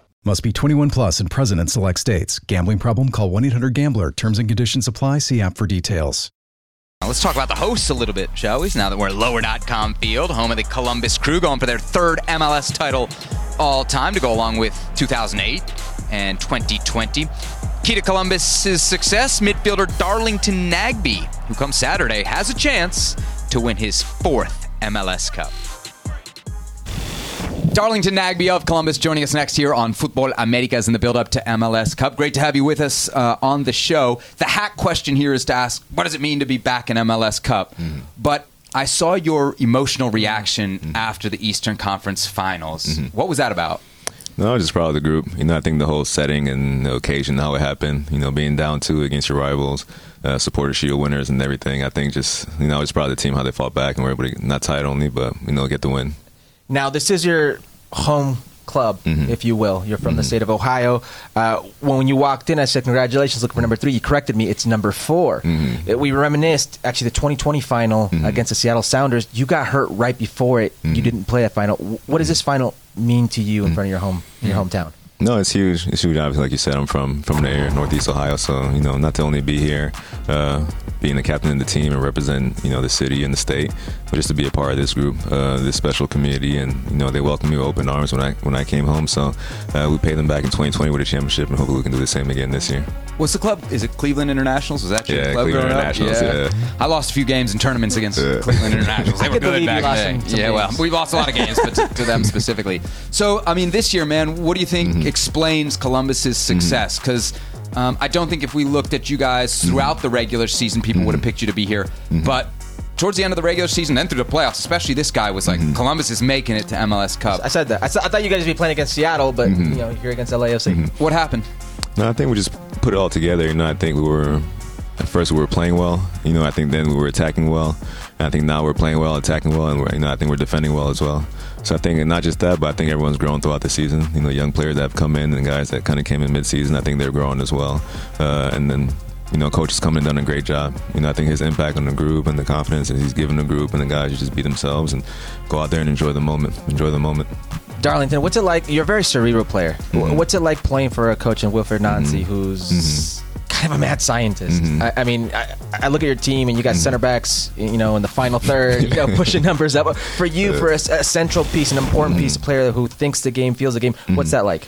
Must be 21 plus and present in select states. Gambling problem? Call 1 800 Gambler. Terms and conditions apply. See app for details. Let's talk about the hosts a little bit, shall we? Now that we're at Lower.com Field, home of the Columbus Crew, going for their third MLS title all time to go along with 2008 and 2020. Key to Columbus's success, midfielder Darlington Nagbe, who comes Saturday has a chance to win his fourth MLS Cup. Darlington Nagbe of Columbus joining us next here on Futbol Americas in the build up to MLS Cup. Great to have you with us uh, on the show. The hack question here is to ask what does it mean to be back in MLS Cup? But I saw your emotional reaction after the Eastern Conference Finals. What was that about? No, I was just proud of the group. You know, I think the whole setting and the occasion, how it happened. You know, being down two against your rivals, uh, supporter shield winners, and everything. I think just you know, I was proud of the team how they fought back and were able to not tie it only, but you know, get the win. Now, this is your home club, mm-hmm. if you will. You're from the mm-hmm. state of Ohio. Uh, when you walked in, I said, Congratulations, looking for number three. You corrected me. It's number 4 Uh, We reminisced, actually, the 2020 final against the Seattle Sounders. You got hurt right before it. You didn't play that final. What does this final mean to you in front of your home, your hometown? No, it's huge. It's huge. Obviously, like you said, I'm from from the area, Northeast Ohio. So you know, not to only be here, uh, being the captain of the team and represent you know the city and the state, but just to be a part of this group, uh, this special community, and you know they welcomed me with open arms when I when I came home. So uh, we paid them back in 2020 with a championship, and hopefully we can do the same again this year. What's the club? Is it Cleveland Internationals? Was that your Yeah, club Cleveland growing up? Internationals, yeah. I lost a few games in tournaments against Yeah. Cleveland Internationals. They were good back then. some- some yeah, well, we lost a lot of games, but to, to them specifically. So, I mean, this year, man, what do you think Mm-hmm. Explains Columbus's success? Because um, I don't think if we looked at you guys Mm-hmm. throughout the regular season, people would have picked you to be here. But towards the end of the regular season, then through the playoffs, especially this guy was like, Mm-hmm. Columbus is making it to MLS Cup. I said that. I thought you guys would be playing against Seattle, but Mm-hmm. you know, you're against LAFC. What happened? No, I think we just put it all together. You know, I think we were at first we were playing well. You know, I think then we were attacking well. And I think now we're playing well, attacking well, and we're, you know, I think we're defending well as well. So I think not just that, but I think everyone's grown throughout the season. You know, young players that have come in and guys that kind of came in mid-season, I think they're growing as well. Uh, and then you know, coach has come and done a great job. You know, I think his impact on the group and the confidence that he's given the group and the guys to just be themselves and go out there and enjoy the moment. Enjoy the moment. Darlington, what's it like? You're a very cerebral player. Mhm. What's it like playing for a coach in Wilfried Nancy, Mhm. who's kind of a mad scientist? Mhm. I, I mean, I, I look at your team and you got center backs, you know, in the final third, you know, pushing numbers up. For you, for a central piece, an important piece, a player who thinks the game, feels the game, what's that like?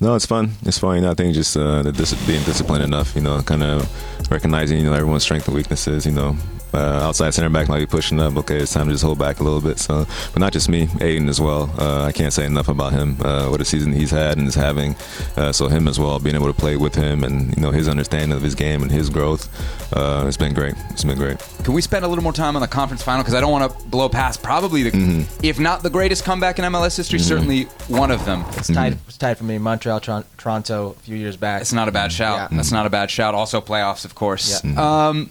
No, it's fun. It's fun. You know, I think just uh, the dis- being disciplined enough. You know, kind of recognizing you know everyone's strengths and weaknesses. You know, uh, outside center back might be pushing up. Okay, it's time to just hold back a little bit. So, but not just me, Aidan as well. Uh, I can't say enough about him. Uh, what a season he's had and is having. Uh, so him as well, being able to play with him and you know his understanding of his game and his growth. Uh, it's been great. It's been great. Can we spend a little more time on the conference final? Because I don't want to blow past probably the, Mm-hmm. if not the greatest comeback in MLS history, certainly one of them. It's tied, it's tied for me. Montreal, Tron- Toronto, a few years back. It's not a bad shout. Yeah. That's not a bad shout. Also, playoffs, of course. Yeah. Um,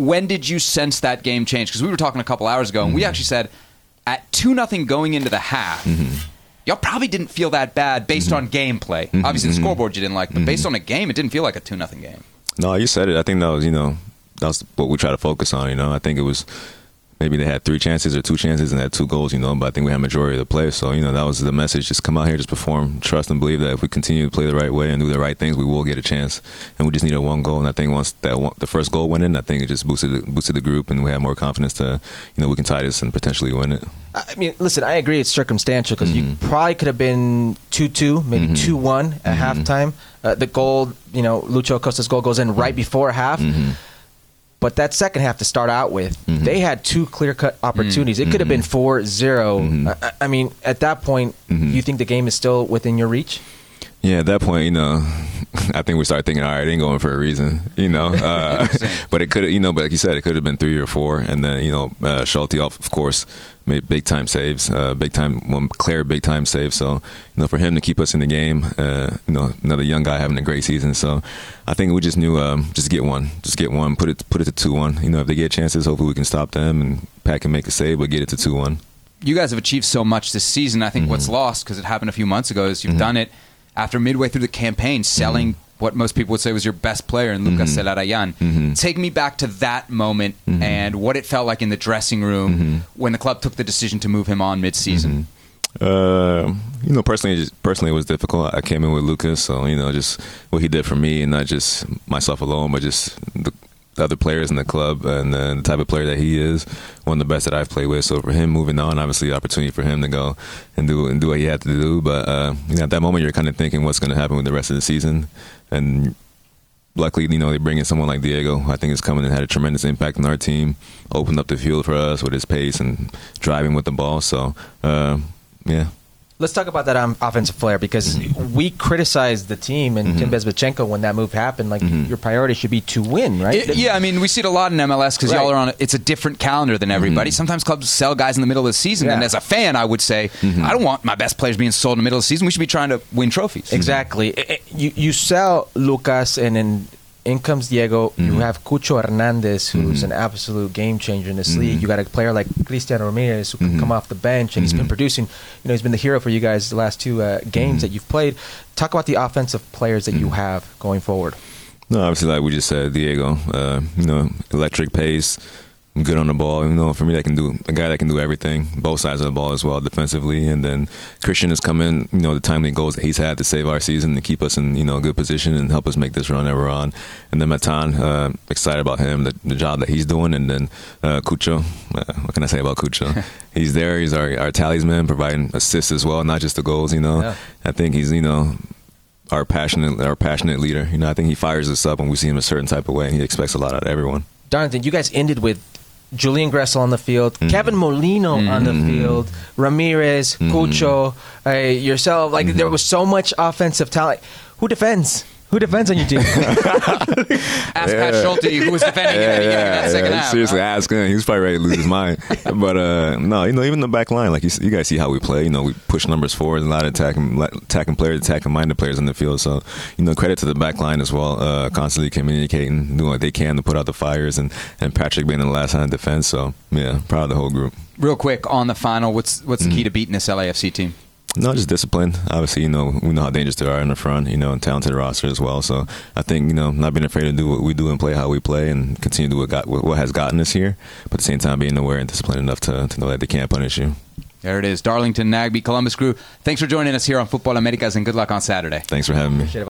when did you sense that game change? Because we were talking a couple hours ago, and we mm-hmm. actually said at two nothing going into the half. Mm-hmm. Y'all probably didn't feel that bad based mm-hmm. on gameplay. Obviously, the scoreboard you didn't like, but based on a game, it didn't feel like a two nothing game. No, you said it. I think that was, you know, that was what we try to focus on. You know, I think it was maybe they had three chances or two chances and had two goals. You know, but I think we had majority of the play. So you know, that was the message: just come out here, just perform, trust, and believe that if we continue to play the right way and do the right things, we will get a chance. And we just needed one goal. And I think once that one, the first goal went in, I think it just boosted the, boosted the group, and we had more confidence to, you know, we can tie this and potentially win it. I mean, listen, I agree it's circumstantial because you Mm-hmm. probably could have been 2 2, maybe 2 1 at Mm-hmm. halftime. Uh, the goal, you know, Lucho Acosta's goal goes in right before half. Mm-hmm. But that second half to start out with, Mm-hmm. they had two clear cut opportunities. It could have been 4 0. Mm-hmm. I, I mean, at that point, you think the game is still within your reach? Yeah, at that point, you know, I think we started thinking, all right, it ain't going for a reason, you know. Uh, but it could, you know, but like you said, it could have been three or four, and then you know, uh, Schulte, off, of course, made big time saves, uh, big time, one clear big time save. So you know, for him to keep us in the game, uh, you know, another young guy having a great season. So I think we just knew, um, just get one, just get one, put it, put it to two one. You know, if they get chances, hopefully we can stop them and Pat can make a save, but get it to two one. you guys have achieved so much this season. I think what's Mm-hmm. lost because it happened a few months ago is you've done it after midway through the campaign, selling Mm-hmm. What most people would say was your best player in Lucas Zelarayán. Mm-hmm. Take me back to that moment and what it felt like in the dressing room Mm-hmm. when the club took the decision to move him on mid-season. Uh, you know, personally, personally, it was difficult. I came in with Lucas, so you know, just what he did for me, and not just myself alone, but just the, the other players in the club and uh, the type of player that he is, one of the best that I've played with. So for him moving on, obviously, the opportunity for him to go and do and do what he had to do. But uh, you know, at that moment, you're kind of thinking what's going to happen with the rest of the season, and luckily, you know, they bring in someone like Diego, I think has coming and had a tremendous impact on our team, opened up the field for us with his pace and driving with the ball. So, uh, yeah. Let's talk about that um, offensive flair because Mm-hmm. we criticized the team and Tim Bezbatchenko when that move happened. Like, Mm-hmm. your priority should be to win, right? It- yeah, I mean, we see it a lot in MLS because y'all are on. A, it's a different calendar than everybody. Sometimes clubs sell guys in the middle of the season, and as a fan, I would say, I don't want my best players being sold in the middle of the season. We should be trying to win trophies. Exactly. I- I- You you sell Lucas and then in comes Diego. You mm-hmm. have Cucho Hernandez, who's mm-hmm. an absolute game changer in this league. Mm-hmm. You got a player like Christian Ramirez who can come off the bench and he's been producing. You know, he's been the hero for you guys the last two uh, games that you've played. Talk about the offensive players that you have going forward. No, obviously, like we just said, Diego, uh, you know, electric pace, good on the ball. You know, for me, that can do a guy that can do everything, both sides of the ball as well, defensively. And then Christian has come in, you know, the timely goals that he's had to save our season to keep us in, you know, a good position and help us make this run that we're on. And then Matan, uh, excited about him, the, the job that he's doing. And then uh, Cucho, uh, what can I say about Cucho? he's there. He's our, our talisman, providing assists as well, not just the goals. You know, Yeah. I think he's, you know our passionate our passionate leader. You know, I think he fires us up when we see him a certain type of way, and he expects a lot out of everyone. Darlington, you guys ended with Julian Gressel on the field, mm. Kevin Molino mm. on the mm-hmm. field, Ramirez, mm-hmm. Cucho, uh, yourself. Like there mm-hmm. was so much offensive talent. Who defends Who defends on your team? Ask Pat Schulte, who was defending him in that second half. Seriously, ask him. He was probably ready to lose his mind. but uh, no, you know, even the back line, like you, you guys see how we play. You know, we push numbers forward, a lot of attacking, attacking players, attacking minded players in the field. So, you know, credit to the back line as well, uh, constantly communicating, doing what they can to put out the fires, and, and Patrick being in the last line of defense. So, yeah, proud of the whole group. Real quick on the final, what's what's the key to beating this LAFC team? No, just discipline. Obviously, you know, we know how dangerous they are in the front, you know, and talented roster as well. So I think, you know, not being afraid to do what we do and play how we play and continue to do what, got, what has gotten us here, but at the same time being aware and disciplined enough to, to know that they can't punish you. There it is. Darlington, Nagbe, Columbus Crew. Thanks for joining us here on Futbol Americas and good luck on Saturday. Thanks for having me.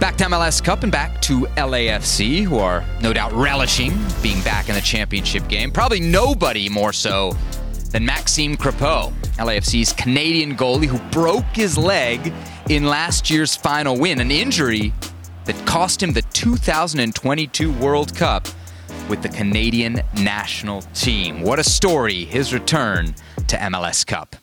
Back to MLS Cup and back to LAFC, who are no doubt relishing being back in the championship game. Probably nobody more so than Maxime Crepeau, LAFC's Canadian goalie who broke his leg in last year's final win, an injury that cost him the 2022 World Cup with the Canadian national team. What a story, his return to MLS Cup.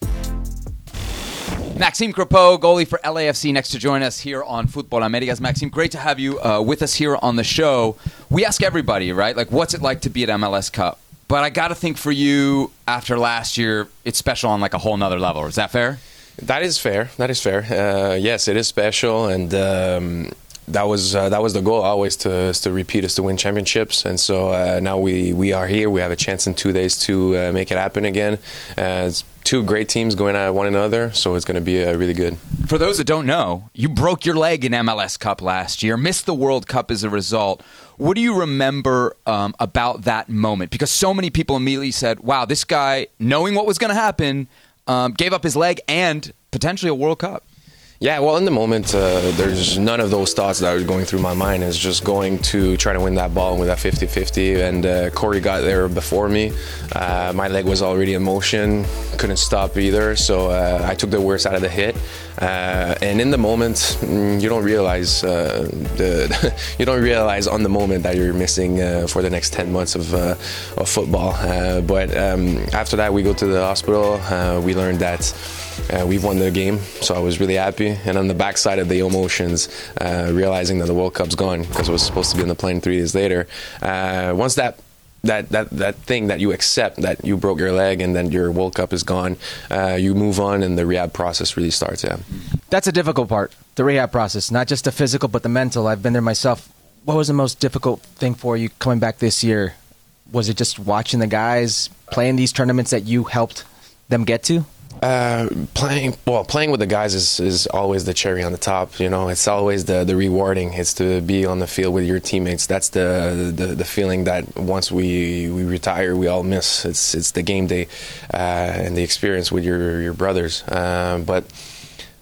Maxime Crepeau, goalie for LAFC, next to join us here on Futbol Americas. Maxime, great to have you uh, with us here on the show. We ask everybody, right? Like, what's it like to be at MLS Cup? But I got to think for you, after last year, it's special on like a whole nother level. Is that fair? That is fair. That is fair. Uh, yes, it is special, and um, that was uh, that was the goal always to to repeat is to win championships. And so uh, now we we are here. We have a chance in two days to uh, make it happen again. Uh, it's two great teams going at one another, so it's going to be uh, really good. For those that don't know, you broke your leg in MLS Cup last year, missed the World Cup as a result. What do you remember um, about that moment? Because so many people immediately said, "Wow, this guy, knowing what was going to happen, um, gave up his leg and potentially a World Cup." Yeah, well, in the moment, uh, there's none of those thoughts that are going through my mind. It's just going to try to win that ball with that 50 50. And uh, Cory got there before me. Uh, my leg was already in motion, couldn't stop either. So uh, I took the worst out of the hit. Uh, and in the moment, mm, you don't realize uh, the, you don't realize on the moment that you're missing for the next 10 months of, of football. but um, after that, we go to the hospital. we learned that. Uh, we've won the game, so I was really happy. And on the backside of the emotions, uh, realizing that the World Cup's gone because it was supposed to be on the plane three days later. Uh, once that that, that that thing that you accept that you broke your leg and then your World Cup is gone, uh, you move on and the rehab process really starts. Yeah, That's a difficult part, the rehab process, not just the physical but the mental. I've been there myself. What was the most difficult thing for you coming back this year? Was it just watching the guys playing these tournaments that you helped them get to? Uh, playing well, playing with the guys is, is always the cherry on the top. You know, it's always the, the rewarding. It's to be on the field with your teammates. That's the the, the feeling that once we, we retire, we all miss. It's it's the game day uh, and the experience with your your brothers. Uh, but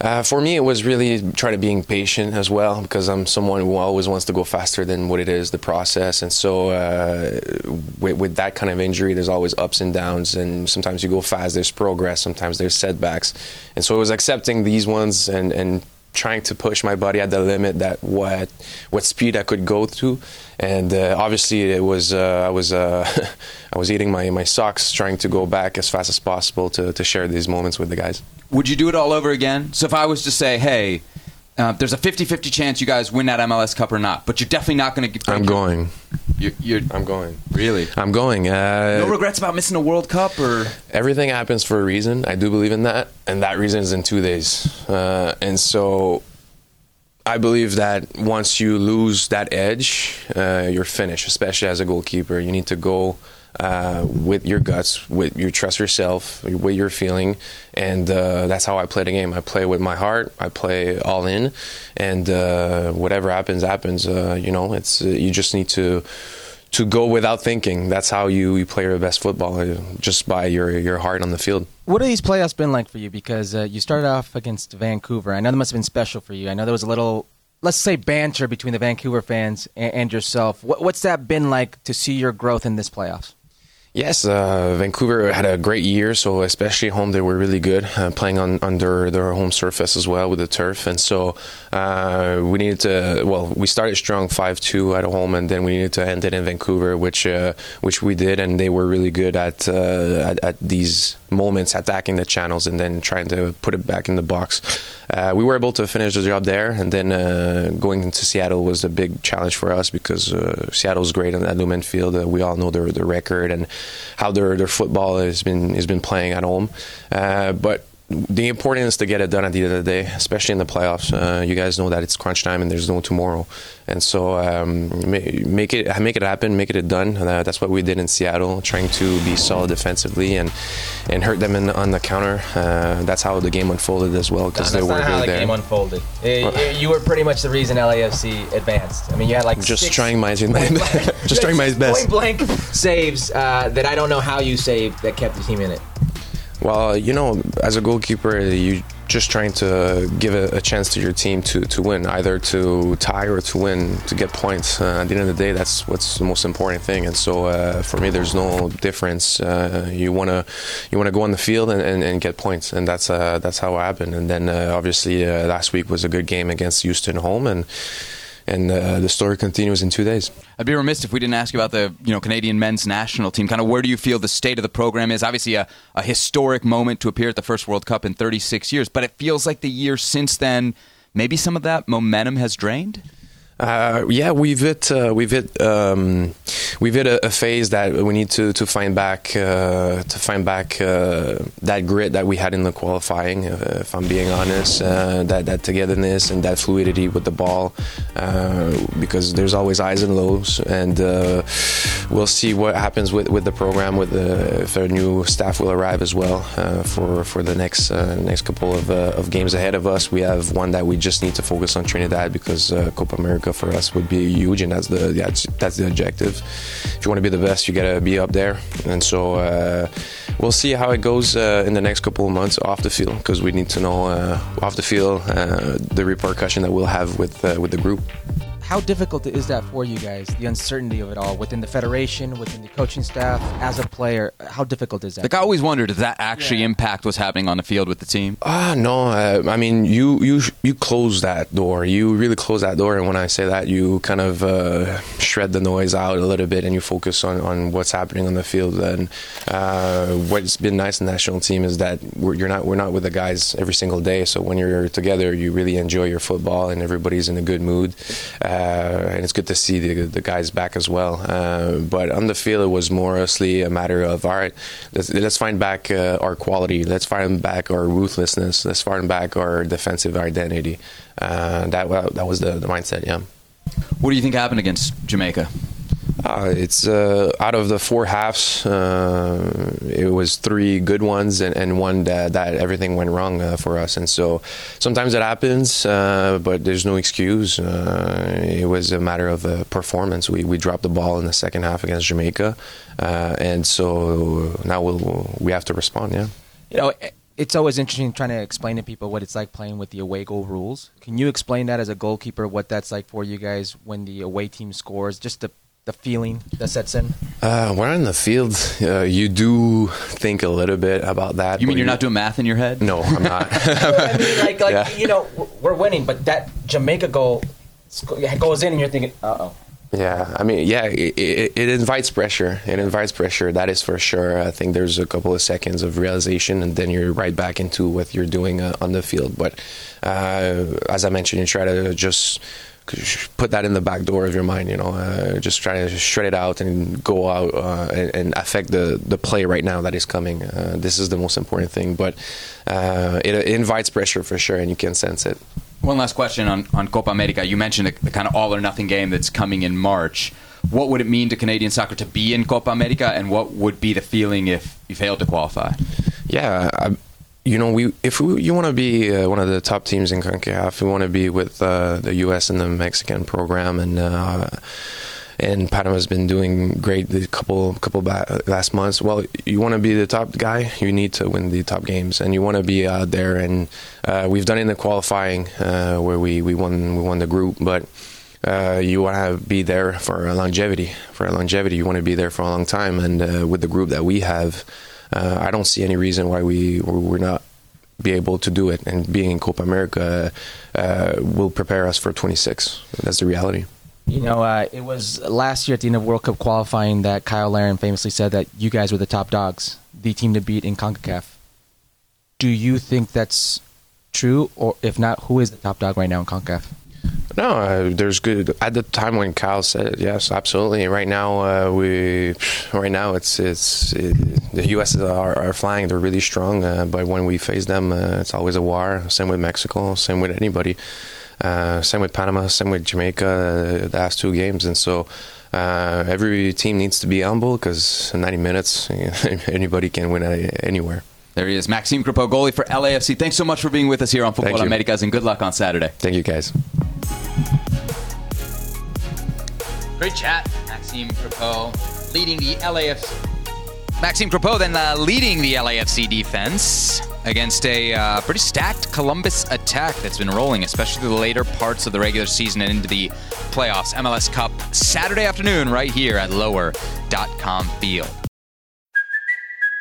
uh, for me, it was really trying to being patient as well because I'm someone who always wants to go faster than what it is, the process. And so, uh, with, with, that kind of injury, there's always ups and downs. And sometimes you go fast, there's progress, sometimes there's setbacks. And so, it was accepting these ones and, and trying to push my body at the limit that what what speed I could go to, and uh, obviously it was uh, I was uh, I was eating my, my socks trying to go back as fast as possible to, to share these moments with the guys. Would you do it all over again? So if I was to say, hey, uh, there's a 50-50 chance you guys win that MLS Cup or not, but you're definitely not going to. I'm going. You're, you're, I'm going. Really? I'm going. Uh, no regrets about missing a World Cup, or everything happens for a reason. I do believe in that, and that reason is in two days. Uh, and so, I believe that once you lose that edge, uh, you're finished. Especially as a goalkeeper, you need to go uh, with your guts, with you trust yourself, with your feeling, and uh, that's how I play the game. I play with my heart. I play all in, and uh, whatever happens, happens. Uh, you know, it's uh, you just need to to go without thinking. That's how you, you play your best football, uh, just by your your heart on the field. What have these playoffs been like for you? Because you started off against Vancouver. I know that must have been special for you. I know there was a little let's say banter between the Vancouver fans and, yourself. What, what's that been like to see your growth in this playoffs? Yes, uh, Vancouver had a great year, so especially home they were really good, uh, playing on under their home surface as well with the turf, and so uh, we needed to. Well, we started strong five two at home, and then we needed to end it in Vancouver, which uh, which we did, and they were really good at, uh, at at these moments, attacking the channels, and then trying to put it back in the box. Uh, we were able to finish the job there, and then going into Seattle was a big challenge for us because Seattle's great on that Lumen Field. we all know their their record and how their their football has been has been playing at home. Uh, but the importance is to get it done at the end of the day, especially in the playoffs. Uh, you guys know that it's crunch time and there's no tomorrow, and so um, make it make it happen, make it done. Uh, that's what we did in Seattle, trying to be solid defensively and and hurt them in, on the counter. Uh, that's how the game unfolded as well because no, they were how the there. game unfolded. It, you were pretty much the reason LAFC advanced. I mean, you had like just trying my just trying my best. Point blank saves uh, that I don't know how you saved that kept the team in it. Well, you know, as a goalkeeper, you're just trying to give a, a, chance to your team to, to win, either to tie or to win, to get points. Uh, at the end of the day, that's what's the most important thing. And so, uh, for me, there's no difference. Uh, you wanna you wanna go on the field and, and, and get points, and that's uh, that's how it happened. And then uh, obviously uh, last week was a good game against Houston home, and and uh, the story continues in two days. I'd be remiss if we didn't ask you about the you know Canadian men's national team. Kind of where do you feel the state of the program is? Obviously, a, a historic moment to appear at the first World Cup in 36 years, but it feels like the year since then, maybe some of that momentum has drained. Uh, yeah, we've hit uh, we've hit um, we've hit a, a, phase that we need to to find back uh, to find back uh, that grit that we had in the qualifying. if I'm being honest, uh, that that togetherness and that fluidity with the ball, uh, because there's always highs and lows, and we'll see what happens with, with the program. With the, if our new staff will arrive as well for for the next next couple of, of games ahead of us. We have one that we just need to focus on Trinidad because Copa America For us would be huge, and that's the that's, that's the objective. If you want to be the best, you gotta be up there, and so uh, we'll see how it goes uh, in the next couple of months off the field because we need to know uh, off the field uh, the repercussion that we'll have with uh, with the group how difficult is that for you guys? The uncertainty of it all within the federation, within the coaching staff, as a player. How difficult is that? Like I always wondered, does that actually yeah. impact what's happening on the field with the team? Ah, uh, no. Uh, I mean, you you you close that door. You really close that door, and when I say that, you kind of uh, shred the noise out a little bit, and you focus on, on what's happening on the field. And uh, what's been nice in the national team is that we're, you're not we're not with the guys every single day. So when you're together, you really enjoy your football, and everybody's in a good mood. Uh, and it's good to see the, the guys back as well. Uh, but on the field, it was mostly a matter of all right, let's, let's find back uh, our quality, let's find back our ruthlessness, let's find back our defensive identity. that that was the, the mindset. Yeah. What do you think happened against Jamaica? Uh, it's uh, out of the four halves, uh, it was three good ones and, and one that, that everything went wrong uh, for us. And so sometimes it happens, uh, but there's no excuse. Uh, it was a matter of performance. We, we dropped the ball in the second half against Jamaica, and so now we'll, we have to respond. Yeah. You know it's always interesting trying to explain to people what it's like playing with the away goal rules. Can you explain that as a goalkeeper, what that's like for you guys when the away team scores? Just the the feeling that sets in? Uh, when in the field, uh, you do think a little bit about that. You mean you're not doing math in your head? No, I'm not. I mean, like, like yeah. you know, we're winning, but that Jamaica goal goes in, and you're thinking, uh oh. Yeah, I mean, yeah, it, it, it, invites pressure. It invites pressure. That is for sure. I think there's a couple of seconds of realization, and then you're right back into what you're doing uh, on the field. But uh, as I mentioned, you try to just put that in the back door of your mind. You know, uh, just try to shred it out and go out uh, and, and, affect the the play right now that is coming. Uh, this is the most important thing, but uh, it, it, invites pressure for sure, and you can sense it. One last question on, on Copa America. You mentioned the, the kind of all or nothing game that's coming in March. What would it mean to Canadian soccer to be in Copa America, and what would be the feeling if you failed to qualify? Yeah, I, you know, we if we, you want to be uh, one of the top teams in CONCACAF, we want to be with uh, the U.S. and the Mexican program, and uh, and Panama's been doing great the couple couple ba- last months. Well, you want to be the top guy, you need to win the top games, and you want to be out there. And uh, we've done it in the qualifying uh, where we, we won we won the group, but. Uh, you want to be there for longevity. For longevity, you want to be there for a long time. And uh, with the group that we have, uh, I don't see any reason why we we're not be able to do it. And being in Copa America uh, will prepare us for 26. That's the reality. You know, uh, it was last year at the end of World Cup qualifying that Cyle Larin famously said that you guys were the top dogs, the team to beat in CONCACAF. Do you think that's true? Or if not, who is the top dog right now in CONCACAF? No, uh, there's good. At the time when Kyle said it, yes, absolutely. Right now, uh, we right now it's it's it, the U.S. are, are flying. They're really strong, uh, but when we face them, uh, it's always a war. Same with Mexico. Same with anybody. Uh, same with Panama. Same with Jamaica. Uh, the last two games, and so. every team needs to be humble because 90 minutes, anybody can win anywhere. There he is, Maxime Crepeau, goalie for LAFC. Thanks so much for being with us here on Futbol Americas, and good luck on Saturday. Thank you, guys. Great chat, Maxime Crepeau, leading the LAFC. Maxime Crepeau then uh, leading the LAFC defense against a uh, pretty stacked Columbus attack that's been rolling, especially the later parts of the regular season and into the playoffs. MLS Cup Saturday afternoon right here at lower.com field.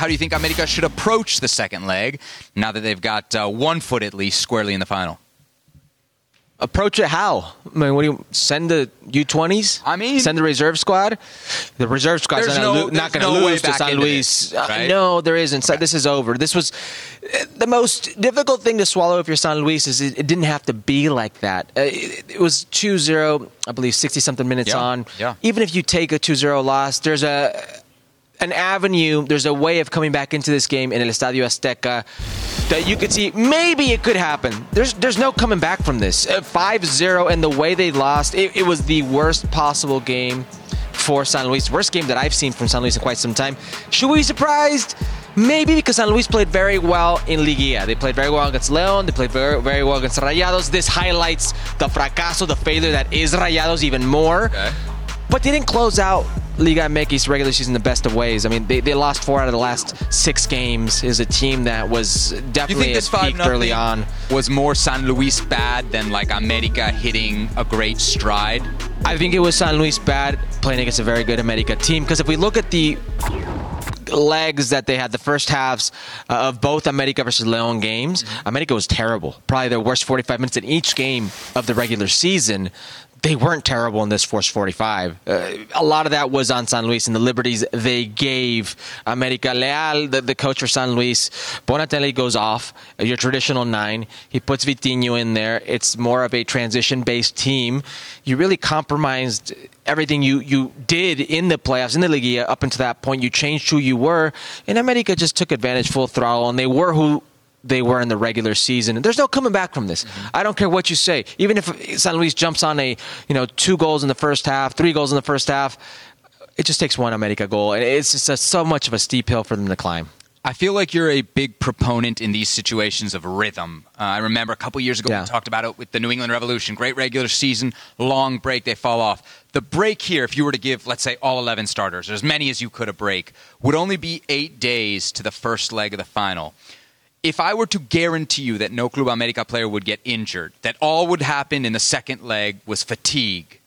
How do you think America should approach the second leg now that they've got uh, one foot at least squarely in the final? Approach it how? I mean, what do you send the U20s? I mean, send the reserve squad. The reserve squad's not, no, lo- not going to no lose to San Luis. This, right? uh, no, there isn't. Okay. This is over. This was the most difficult thing to swallow if you're San Luis. Is it, it didn't have to be like that. Uh, it, it, was 2-0, I believe, 60 something minutes yeah. on. Yeah. Even if you take a 2-0 loss, there's a an avenue, there's a way of coming back into this game in El Estadio Azteca that you could see maybe it could happen. There's there's no coming back from this. Uh, 5-0 and the way they lost, it, it, was the worst possible game for San Luis. Worst game that I've seen from San Luis in quite some time. Should we be surprised? Maybe because San Luis played very well in Liguilla. They played very well against León. They played very, very well against Rayados. This highlights the fracaso, the failure that is Rayados even more. Okay. But they didn't close out Liga MX regular season the best of ways. I mean, they, they lost four out of the last six games. Is a team that was definitely you think this peaked early on. Was more San Luis bad than like America hitting a great stride? I think it was San Luis bad playing against a very good America team. Because if we look at the legs that they had the first halves uh, of both America versus Leon games, America was terrible. Probably their worst 45 minutes in each game of the regular season they weren't terrible in this Force 45. Uh, a lot of that was on San Luis and the liberties they gave. America Leal, the, the coach for San Luis, Bonatini goes off, your traditional nine. He puts Vitinho in there. It's more of a transition based team. You really compromised everything you, you did in the playoffs, in the Liga up until that point. You changed who you were, and America just took advantage full throttle, and they were who they were in the regular season. And there's no coming back from this. Mm-hmm. I don't care what you say. Even if San Luis jumps on a, you know, two goals in the first half, three goals in the first half, it just takes one America goal, and it's just a, so much of a steep hill for them to climb. I feel like you're a big proponent in these situations of rhythm. Uh, I remember a couple years ago yeah. we talked about it with the New England Revolution. Great regular season, long break, they fall off. The break here, if you were to give, let's say, all 11 starters, or as many as you could a break, would only be eight days to the first leg of the final if I were to guarantee you that no Club America player would get injured, that all would happen in the second leg was fatigue,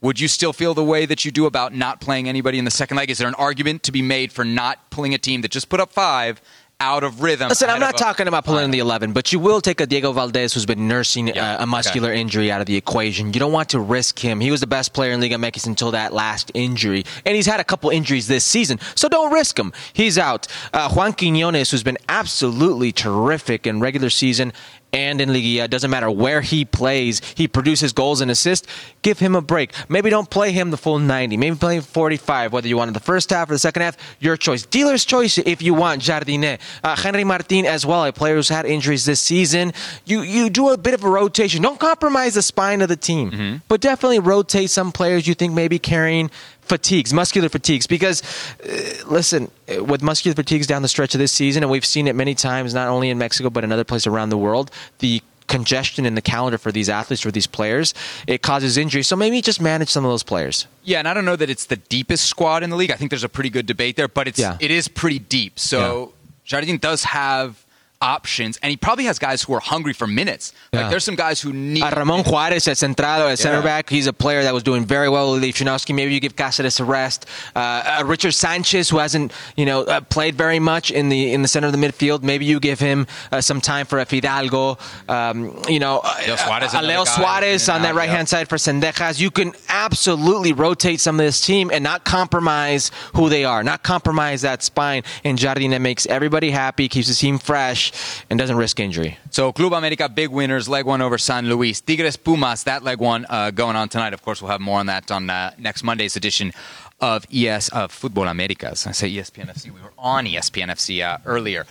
would you still feel the way that you do about not playing anybody in the second leg? Is there an argument to be made for not pulling a team that just put up five out of rhythm. Listen, I'm not talking about pulling in the 11, but you will take a Diego Valdés who's been nursing yeah, uh, a muscular okay. injury out of the equation. You don't want to risk him. He was the best player in Liga MX until that last injury, and he's had a couple injuries this season, so don't risk him. He's out. Uh, Juan Quinones, who's been absolutely terrific in regular season and in Liguilla. It doesn't matter where he plays, he produces goals and assists. Give him a break. Maybe don't play him the full 90. Maybe play him 45, whether you want in the first half or the second half. Your choice. Dealer's choice if you want Jardinet. Uh, Henry Martin as well, a player who's had injuries this season. You, you do a bit of a rotation. Don't compromise the spine of the team, but definitely rotate some players you think may be carrying fatigues, muscular fatigues. Because, uh, listen, uh, with muscular fatigues down the stretch of this season, and we've seen it many times, not only in Mexico, but in other places around the world, the congestion in the calendar for these athletes, or these players, it causes injury. So maybe just manage some of those players. Yeah, and I don't know that it's the deepest squad in the league. I think there's a pretty good debate there, but it's Yeah. it is pretty deep. So Jardine does have options, and he probably has guys who are hungry for minutes. Like there's some guys who need. Uh, Ramon Juarez at Centrado at center back. He's a player that was doing very well with Lichnovsky. Maybe you give Cáceres a rest. Uh, uh, Richard Sanchez, who hasn't you know uh, played very much in the in the center of the midfield, maybe you give him uh, some time for a Fidalgo. Um, you know, uh, Leo Suarez, Leo Suarez on that right hand side for Zendejas. You can absolutely rotate some of this team and not compromise who they are, not compromise that spine. And Jardine makes everybody happy, keeps the team fresh, and doesn't risk injury. So Club America big winners, leg one over San Luis. Tigres Pumas, that leg one uh, going on tonight. Of course, we'll have more on that on uh, next Monday's edition of ES of Futbol Americas. I say ESPN FC. We were on ESPN FC uh, earlier.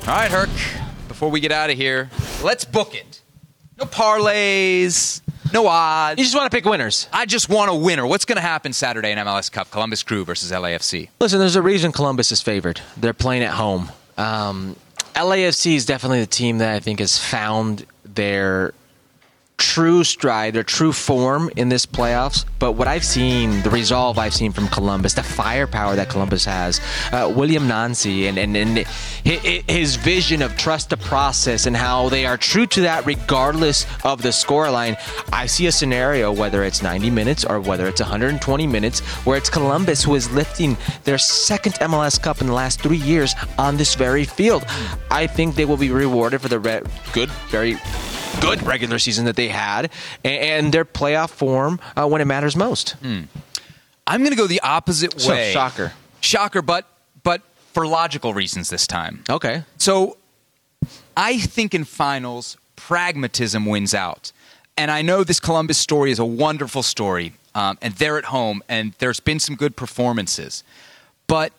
All right, Herc. Before we get out of here, let's book it. No parlays, no odds. You just want to pick winners. I just want a winner. What's going to happen Saturday in MLS Cup? Columbus Crew versus LAFC. Listen, there's a reason Columbus is favored. They're playing at home. Um, LAFC is definitely the team that I think has found their true stride, their true form in this playoffs. But what I've seen, the resolve I've seen from Columbus, the firepower that Columbus has, uh, Wilfried Nancy, and, and, and hi- hi- his vision of trust the process and how they are true to that regardless of the scoreline. I see a scenario, whether it's 90 minutes or whether it's 120 minutes, where it's Columbus who is lifting their second MLS Cup in the last three years on this very field. I think they will be rewarded for the re- good, very good regular season that they had and their playoff form uh, when it matters most. I'm going to go the opposite So, way. shocker. Shocker, but but for logical reasons this time. Okay. So I think in finals, pragmatism wins out. And I know this Columbus story is a wonderful story, um, and they're at home, and there's been some good performances. But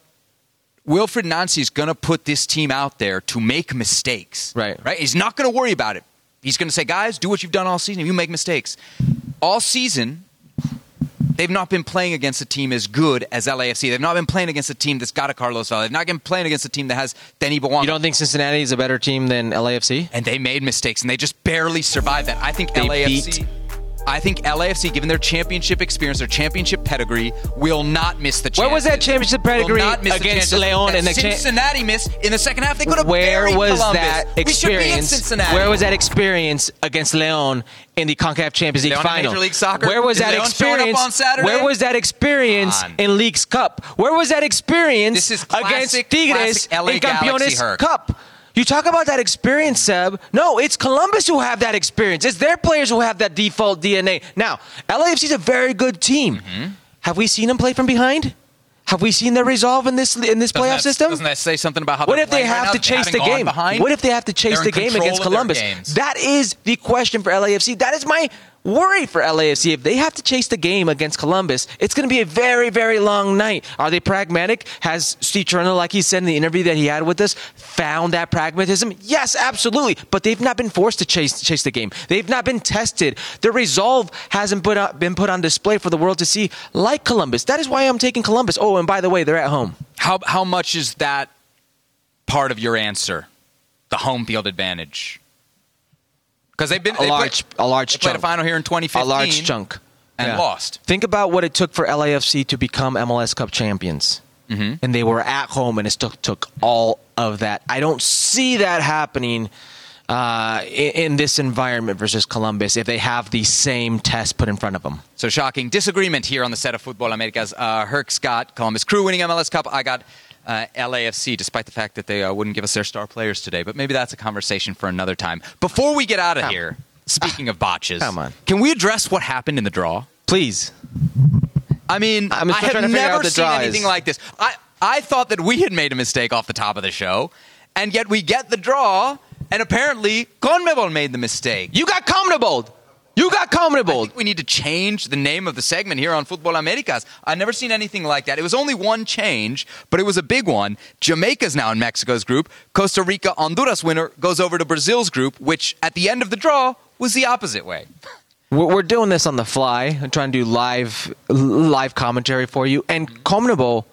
Wilfried Nancy is going to put this team out there to make mistakes. Right. Right? He's not going to worry about it. He's going to say, guys, do what you've done all season. If you make mistakes, all season, they've not been playing against a team as good as LAFC. They've not been playing against a team that's got a Carlos Vela. They've not been playing against a team that has Denny Bouanga. You don't think Cincinnati is a better team than LAFC? and they made mistakes and they just barely survived that. I think They LAFC. beat- I think LAFC, given their championship experience, their championship pedigree, will not miss the chance. Where was that championship pedigree against Leon and in the cha- Cincinnati missed in the second half? They could have Where was Columbus. that We be in experience? Cincinnati. Where was that experience against Leon in the CONCACAF Champions League Leon final? Major League Soccer? Where was Is that Leon experience? on Saturday? Where was that experience in Leagues Cup? Where was that experience This is against classic- Tigres classic LA in Campeones. Cup? You talk about that experience, Seb. No, it's Columbus who have that experience. It's their players who have that default DNA. Now, LAFC is a very good team. Mm-hmm. Have we seen them play from behind? Have we seen their resolve in this in this Doesn't playoff that- system? Doesn't that say something about how What if they playing right have to chase the game? behind? What if they have to chase They're the game against Columbus? That is the question for LAFC. That is my worry for LAFC. If they have to chase the game against Columbus, it's going to be a very, very long night. Are they pragmatic? Has Steve Turner, like he said in the interview that he had with us, found that pragmatism? Yes, absolutely. But they've not been forced to chase chase the game. They've not been tested. Their resolve hasn't put out, been put on display for the world to see, like Columbus. That is why I'm taking Columbus. Oh, and by the way, they're at home. How how much is that part of your answer? The home field advantage. Because they've been A they large- played, a large they played a chunk. final here in 2015. A large chunk. and Yeah. lost. Think about what it took for LAFC to become MLS Cup champions. Mm-hmm. And they were at home, and it took, took all of that. I don't see that happening uh, in, in this environment versus Columbus if they have the same test put in front of them. So shocking disagreement here on the set of Futbol Americas. Uh, Herc Scott, Columbus Crew winning MLS Cup. I got uh, LAFC, despite the fact that they uh, wouldn't give us their star players today. But maybe that's a conversation for another time. Before we get out of Come- here, speaking of botches, Come on. can we address what happened in the draw? Please. I mean, I'm I have trying to figure out never seen anything is. like this. I, I thought that we had made a mistake off the top of the show, and yet we get the draw, And apparently, Conmebol made the mistake. You got Conmebol. You got Conmebol. We need to change the name of the segment here on Futbol Americas. I've never seen anything like that. It was only one change, but it was a big one. Jamaica's now in Mexico's group. Costa Rica Honduras winner goes over to Brazil's group, which at the end of the draw was the opposite way. We're doing this on the fly. I'm trying to do live live commentary for you. And Conmebol,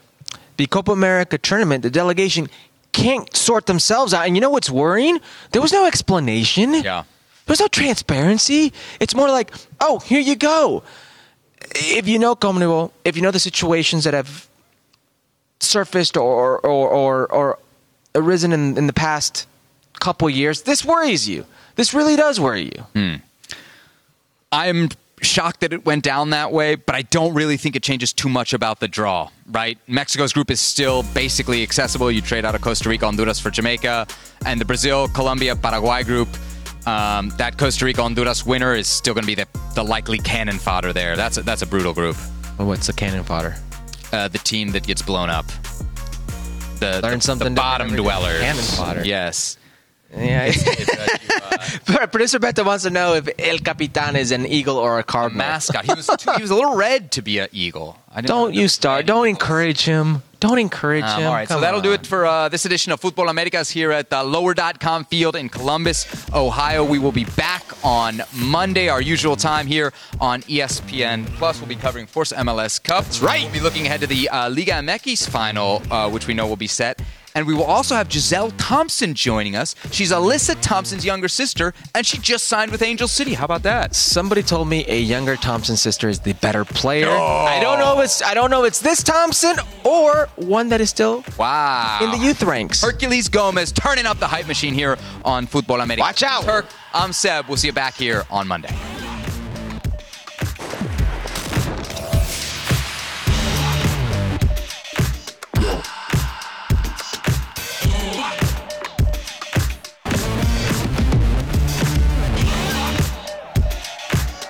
the Copa America tournament, the delegation can't sort themselves out. And you know what's worrying? There was no explanation. Yeah. There's no transparency. It's more like, oh, here you go. If you know if you know the situations that have surfaced or or or, or arisen in, in the past couple years, this worries you. This really does worry you. Hmm. I'm shocked that it went down that way, but I don't really think it changes too much about the draw, right? Mexico's group is still basically accessible. You trade out of Costa Rica, Honduras for Jamaica, and the Brazil, Colombia, Paraguay group. Um, that Costa Rica Honduras winner is still going to be the, the likely cannon fodder there. That's a, that's a brutal group. Well, what's the cannon fodder? Uh, the team that gets blown up. The, Learn the, something the bottom different every day. dwellers. Cannon fodder. Yes. Yeah. Producer Beto wants to know if El Capitan is an eagle or a cardinal. Mascot. He was too, he was a little red to be an eagle. Don't you start. Don't encourage him. Don't encourage Um, him. all right, so that'll do it for uh, this edition of Futbol Americas here at the Lower.com field in Columbus, Ohio. We will be back on Monday, our usual time here on ESPN. Plus, we'll be covering Force MLS Cup. That's right. We'll be looking ahead to the uh, Liga MX final, uh, which we know will be set. And we will also have Gisele Thompson joining us. She's Alyssa Thompson's younger sister, and she just signed with Angel City. How about that? Somebody told me a younger Thompson sister is the better player. I don't know if it's I don't know if it's this Thompson or one that is still wow in the youth ranks. Herculez Gomez turning up the hype machine here on Futbol America. Watch out. Herc, I'm Seb. We'll see you back here on Monday.